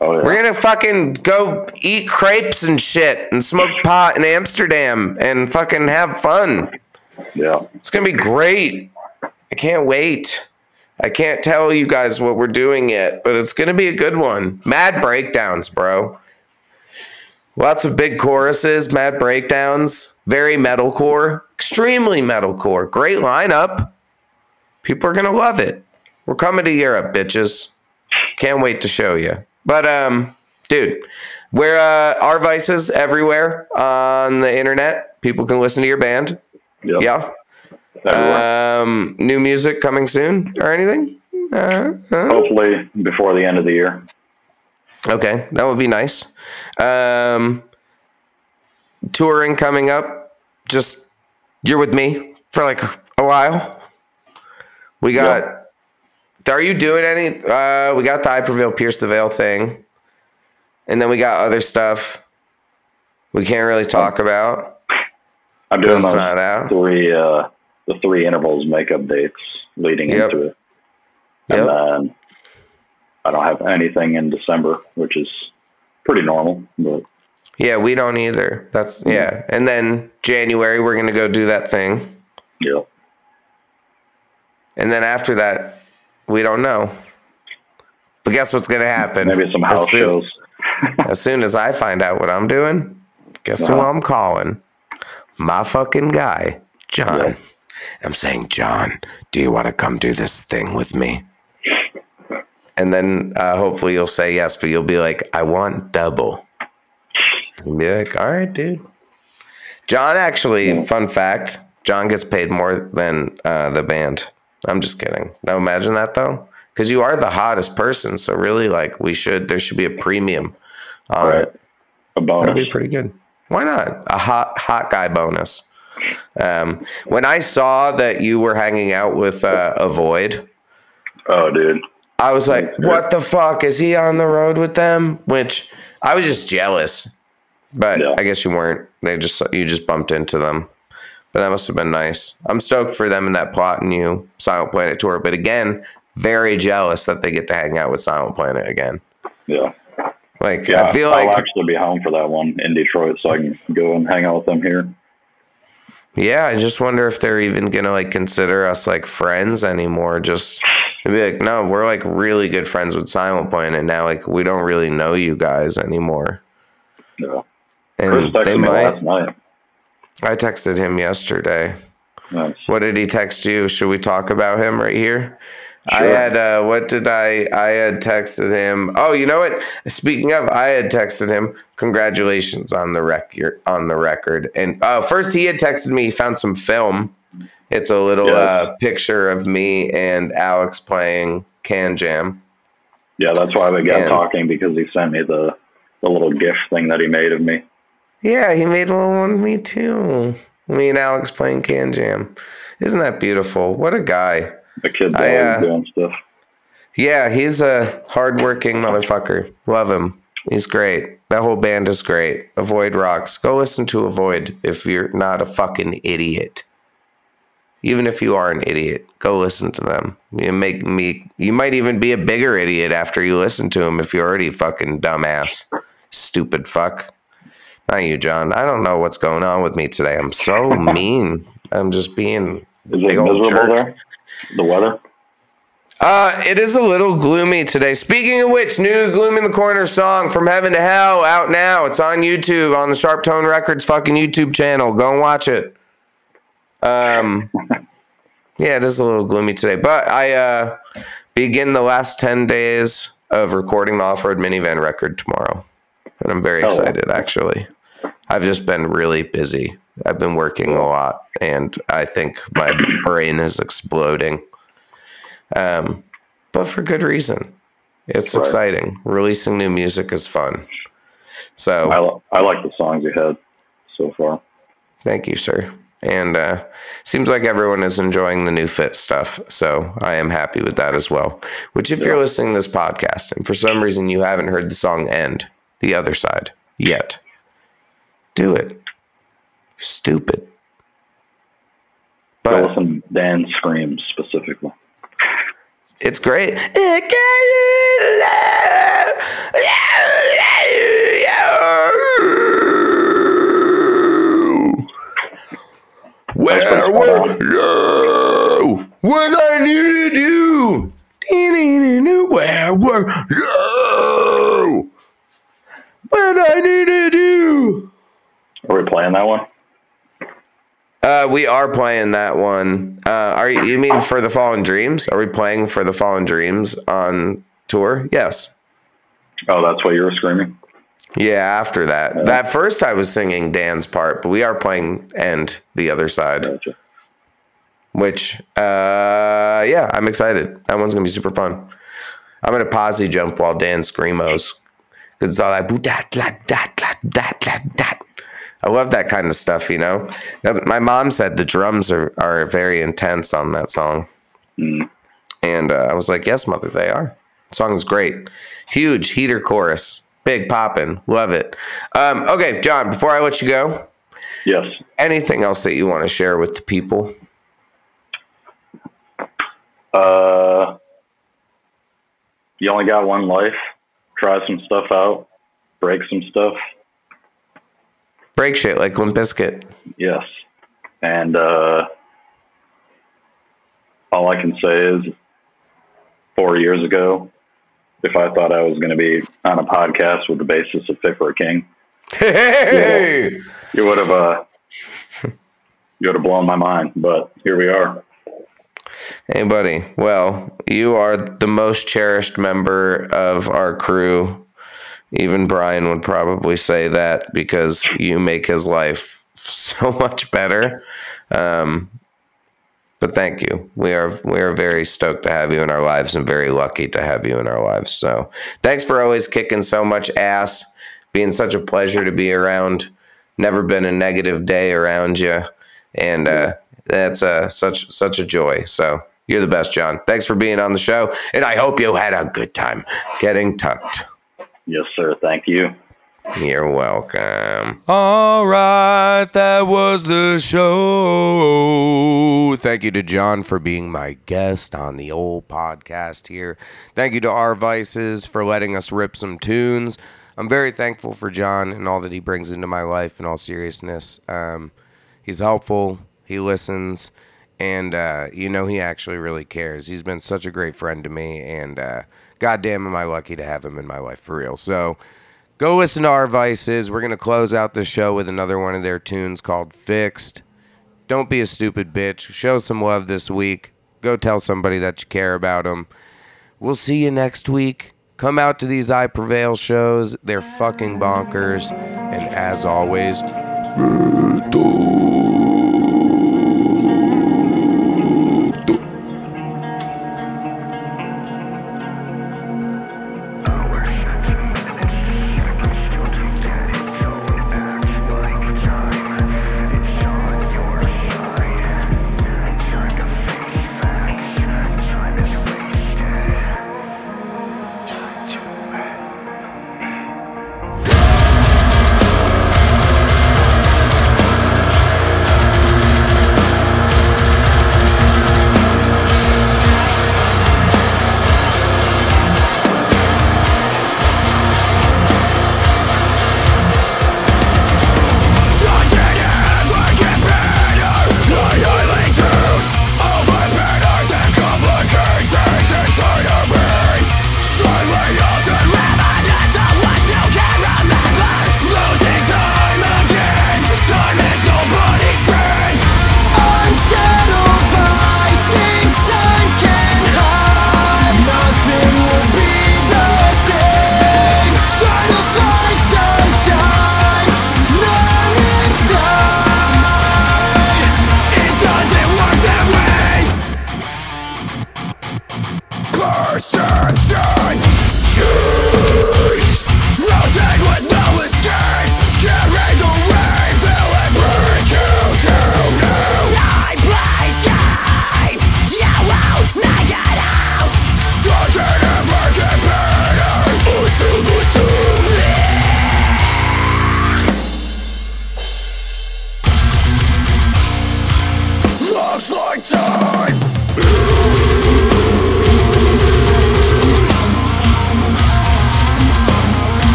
Oh, yeah. We're gonna fucking go eat crepes and shit and smoke pot in Amsterdam and fucking have fun. yeah. It's gonna be great. I can't wait. I can't tell you guys what we're doing yet, but it's gonna be a good one. Mad breakdowns, bro. Lots of big choruses, mad breakdowns, very metalcore, extremely metalcore. Great lineup. People are gonna love it. We're coming to Europe, bitches. Can't wait to show you. But um, dude, we're uh, our vices everywhere on the internet. People can listen to your band. Yep. Yeah. Um, new music coming soon or anything? Uh, uh, Hopefully before the end of the year. okay, that would be nice. Um, touring coming up. Just you're with me for like a while. We got. Are you doing any? Uh, we got the Prevail Pierce the Veil thing, and then we got other stuff. We can't really talk about. I'm doing those not out. three, uh, the three intervals makeup dates leading Yep. into it. Yep. And then I don't have anything in December, which is pretty normal. But Yeah, we don't either. That's yeah. And then January we're gonna go do that thing. yeah, And then after that, we don't know. But guess what's gonna happen? maybe some As house soon- shows. As soon as I find out what I'm doing, guess who Uh-huh. I'm calling? My fucking guy, John. Yeah. I'm saying, John, do you want to come do this thing with me? And then uh, hopefully you'll say yes, but you'll be like, I want double. And be like, all right, dude. John actually, fun fact, John gets paid more than uh, the band. I'm just kidding. Now imagine that though, because you are the hottest person. So really, like, we should there should be a premium on Right. it. A That'd be pretty good. Why not a hot hot guy bonus? Um, when I saw that you were hanging out with uh, Avoid, Oh, dude. I was like, "What the fuck is he on the road with them?" Which I was just jealous, but Yeah. I guess you weren't. They just you just bumped into them, but that must have been nice. I'm stoked for them in that plot and you Silent Planet tour, but again, very jealous that they get to hang out with Silent Planet again. Yeah. Like Yeah. I feel like I'll actually be home for that one in Detroit, so I can go and hang out with them here. Yeah, I just wonder if they're even gonna like consider us like friends anymore. Just be like, no, we're like really good friends with Silent Planet, and now like we don't really know you guys anymore. Yeah. Chris And texted they me might. last night. I texted him yesterday. Nice. What did he text you? Should we talk about him right here? I had uh what did I I had texted him. Oh, you know what? Speaking of, I had texted him congratulations on the record on the record. And uh first he had texted me he found some film. It's a little Yeah. uh picture of me and Alex playing KanJam. Yeah, that's why we got And- talking because he sent me the the little gift thing that he made of me. Yeah, he made one of me too. Me and Alex playing KanJam. Isn't that beautiful? What a guy. The kid's I, uh, doing stuff. Yeah, he's a hardworking motherfucker. Love him. He's great. That whole band is great. Avoid rocks. Go listen to Avoid if you're not a fucking idiot. Even if you are an idiot, go listen to them. You make me. You might even be a bigger idiot after you listen to them if you're already fucking dumbass, stupid fuck. Not you, John. I don't know what's going on with me today. I'm so mean. I'm just being Is big it old miserable jerk. there? The weather? Uh, it is a little gloomy today. Speaking of which, new Gloom in the Corner song from Heaven to Hell out now. It's on YouTube on the SharpTone Records fucking YouTube channel. Go and watch it. Um, yeah, it is a little gloomy today, but I uh begin the last ten days of recording the Off Road Minivan record tomorrow, and I'm very Oh. excited. Actually, I've just been really busy. I've been working a lot, and I think my brain is exploding um, but for good reason. It's Right. exciting. Releasing new music is fun. So I, I like the songs you had so far. thank you, sir. And uh, seems like everyone is enjoying the new fit stuff. So I am happy with that as well. Which, if you're listening to this podcast and for some reason you haven't heard the song "End," the other side yet, do it. Stupid. Go But listen to Dan screams specifically. It's great. Where were you when I needed you? Where were you when I needed you? Are we playing that one? Uh, we are playing that one. Uh, are you, you mean for the Fallen Dreams? Are we playing for the Fallen Dreams on tour? Yes. Oh, that's why you were screaming? Yeah, after that. That first I was singing Dan's part, but we are playing and the other side, Gotcha. which uh yeah, I'm excited. That one's gonna be super fun. I'm gonna posse jump while Dan screamos. Cause it's all like "Boo, dat, dat, dat, dat, dat, dat, dat." I love that kind of stuff, you know. My mom said the drums are, are very intense on that song. Mm. And uh, I was like, yes, mother, they are. Song's great. Huge heater chorus. Big poppin'. Love it. Um, okay, John, before I let you go, Yes. anything else that you want to share with the people? Uh, you only got one life. Try some stuff out. break some stuff. Break shit like Limp Bizkit. Yes. And uh, all I can say is four years ago, if I thought I was going to be on a podcast with the basis of Fit for a King, Hey! you would have uh, you would have blown my mind. But here we are. Hey, buddy. Well, you are the most cherished member of our crew. Even Brian would probably say that because you make his life so much better. Um, but thank you. We are we are very stoked to have you in our lives and very lucky to have you in our lives. So thanks for always kicking so much ass, being such a pleasure to be around. Never been a negative day around you, and uh, that's uh, such such a joy. So you're the best, John. Thanks for being on the show, and I hope you had a good time getting tucked. Yes, sir. Thank you. You're welcome. All right, that was the show. Thank you to John for being my guest on the old podcast here. Thank you to our Vices for letting us rip some tunes. I'm very thankful for John and all that he brings into my life in all seriousness. Um, he's helpful, he listens, and uh, you know he actually really cares. He's been such a great friend to me, and uh, goddamn am I lucky to have him in my life for real. So go listen to our Vices. We're gonna close out the show with another one of their tunes called "Fixed." Don't be a stupid bitch. Show some love this week. Go tell somebody that you care about them. We'll see you next week. Come out to these I Prevail shows. They're fucking bonkers. And as always,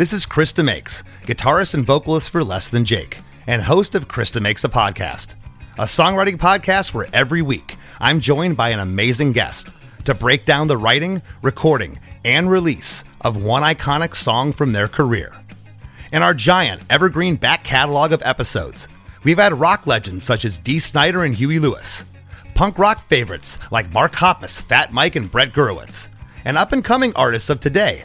This is Chris DeMakes, guitarist and vocalist for Less Than Jake, and host of Chris DeMakes a Podcast, a songwriting podcast where every week I'm joined by an amazing guest to break down the writing, recording, and release of one iconic song from their career. In our giant evergreen back catalog of episodes, we've had rock legends such as Dee Snider and Huey Lewis, punk rock favorites like Mark Hoppus, Fat Mike, and Brett Gurewitz, and up and coming artists of today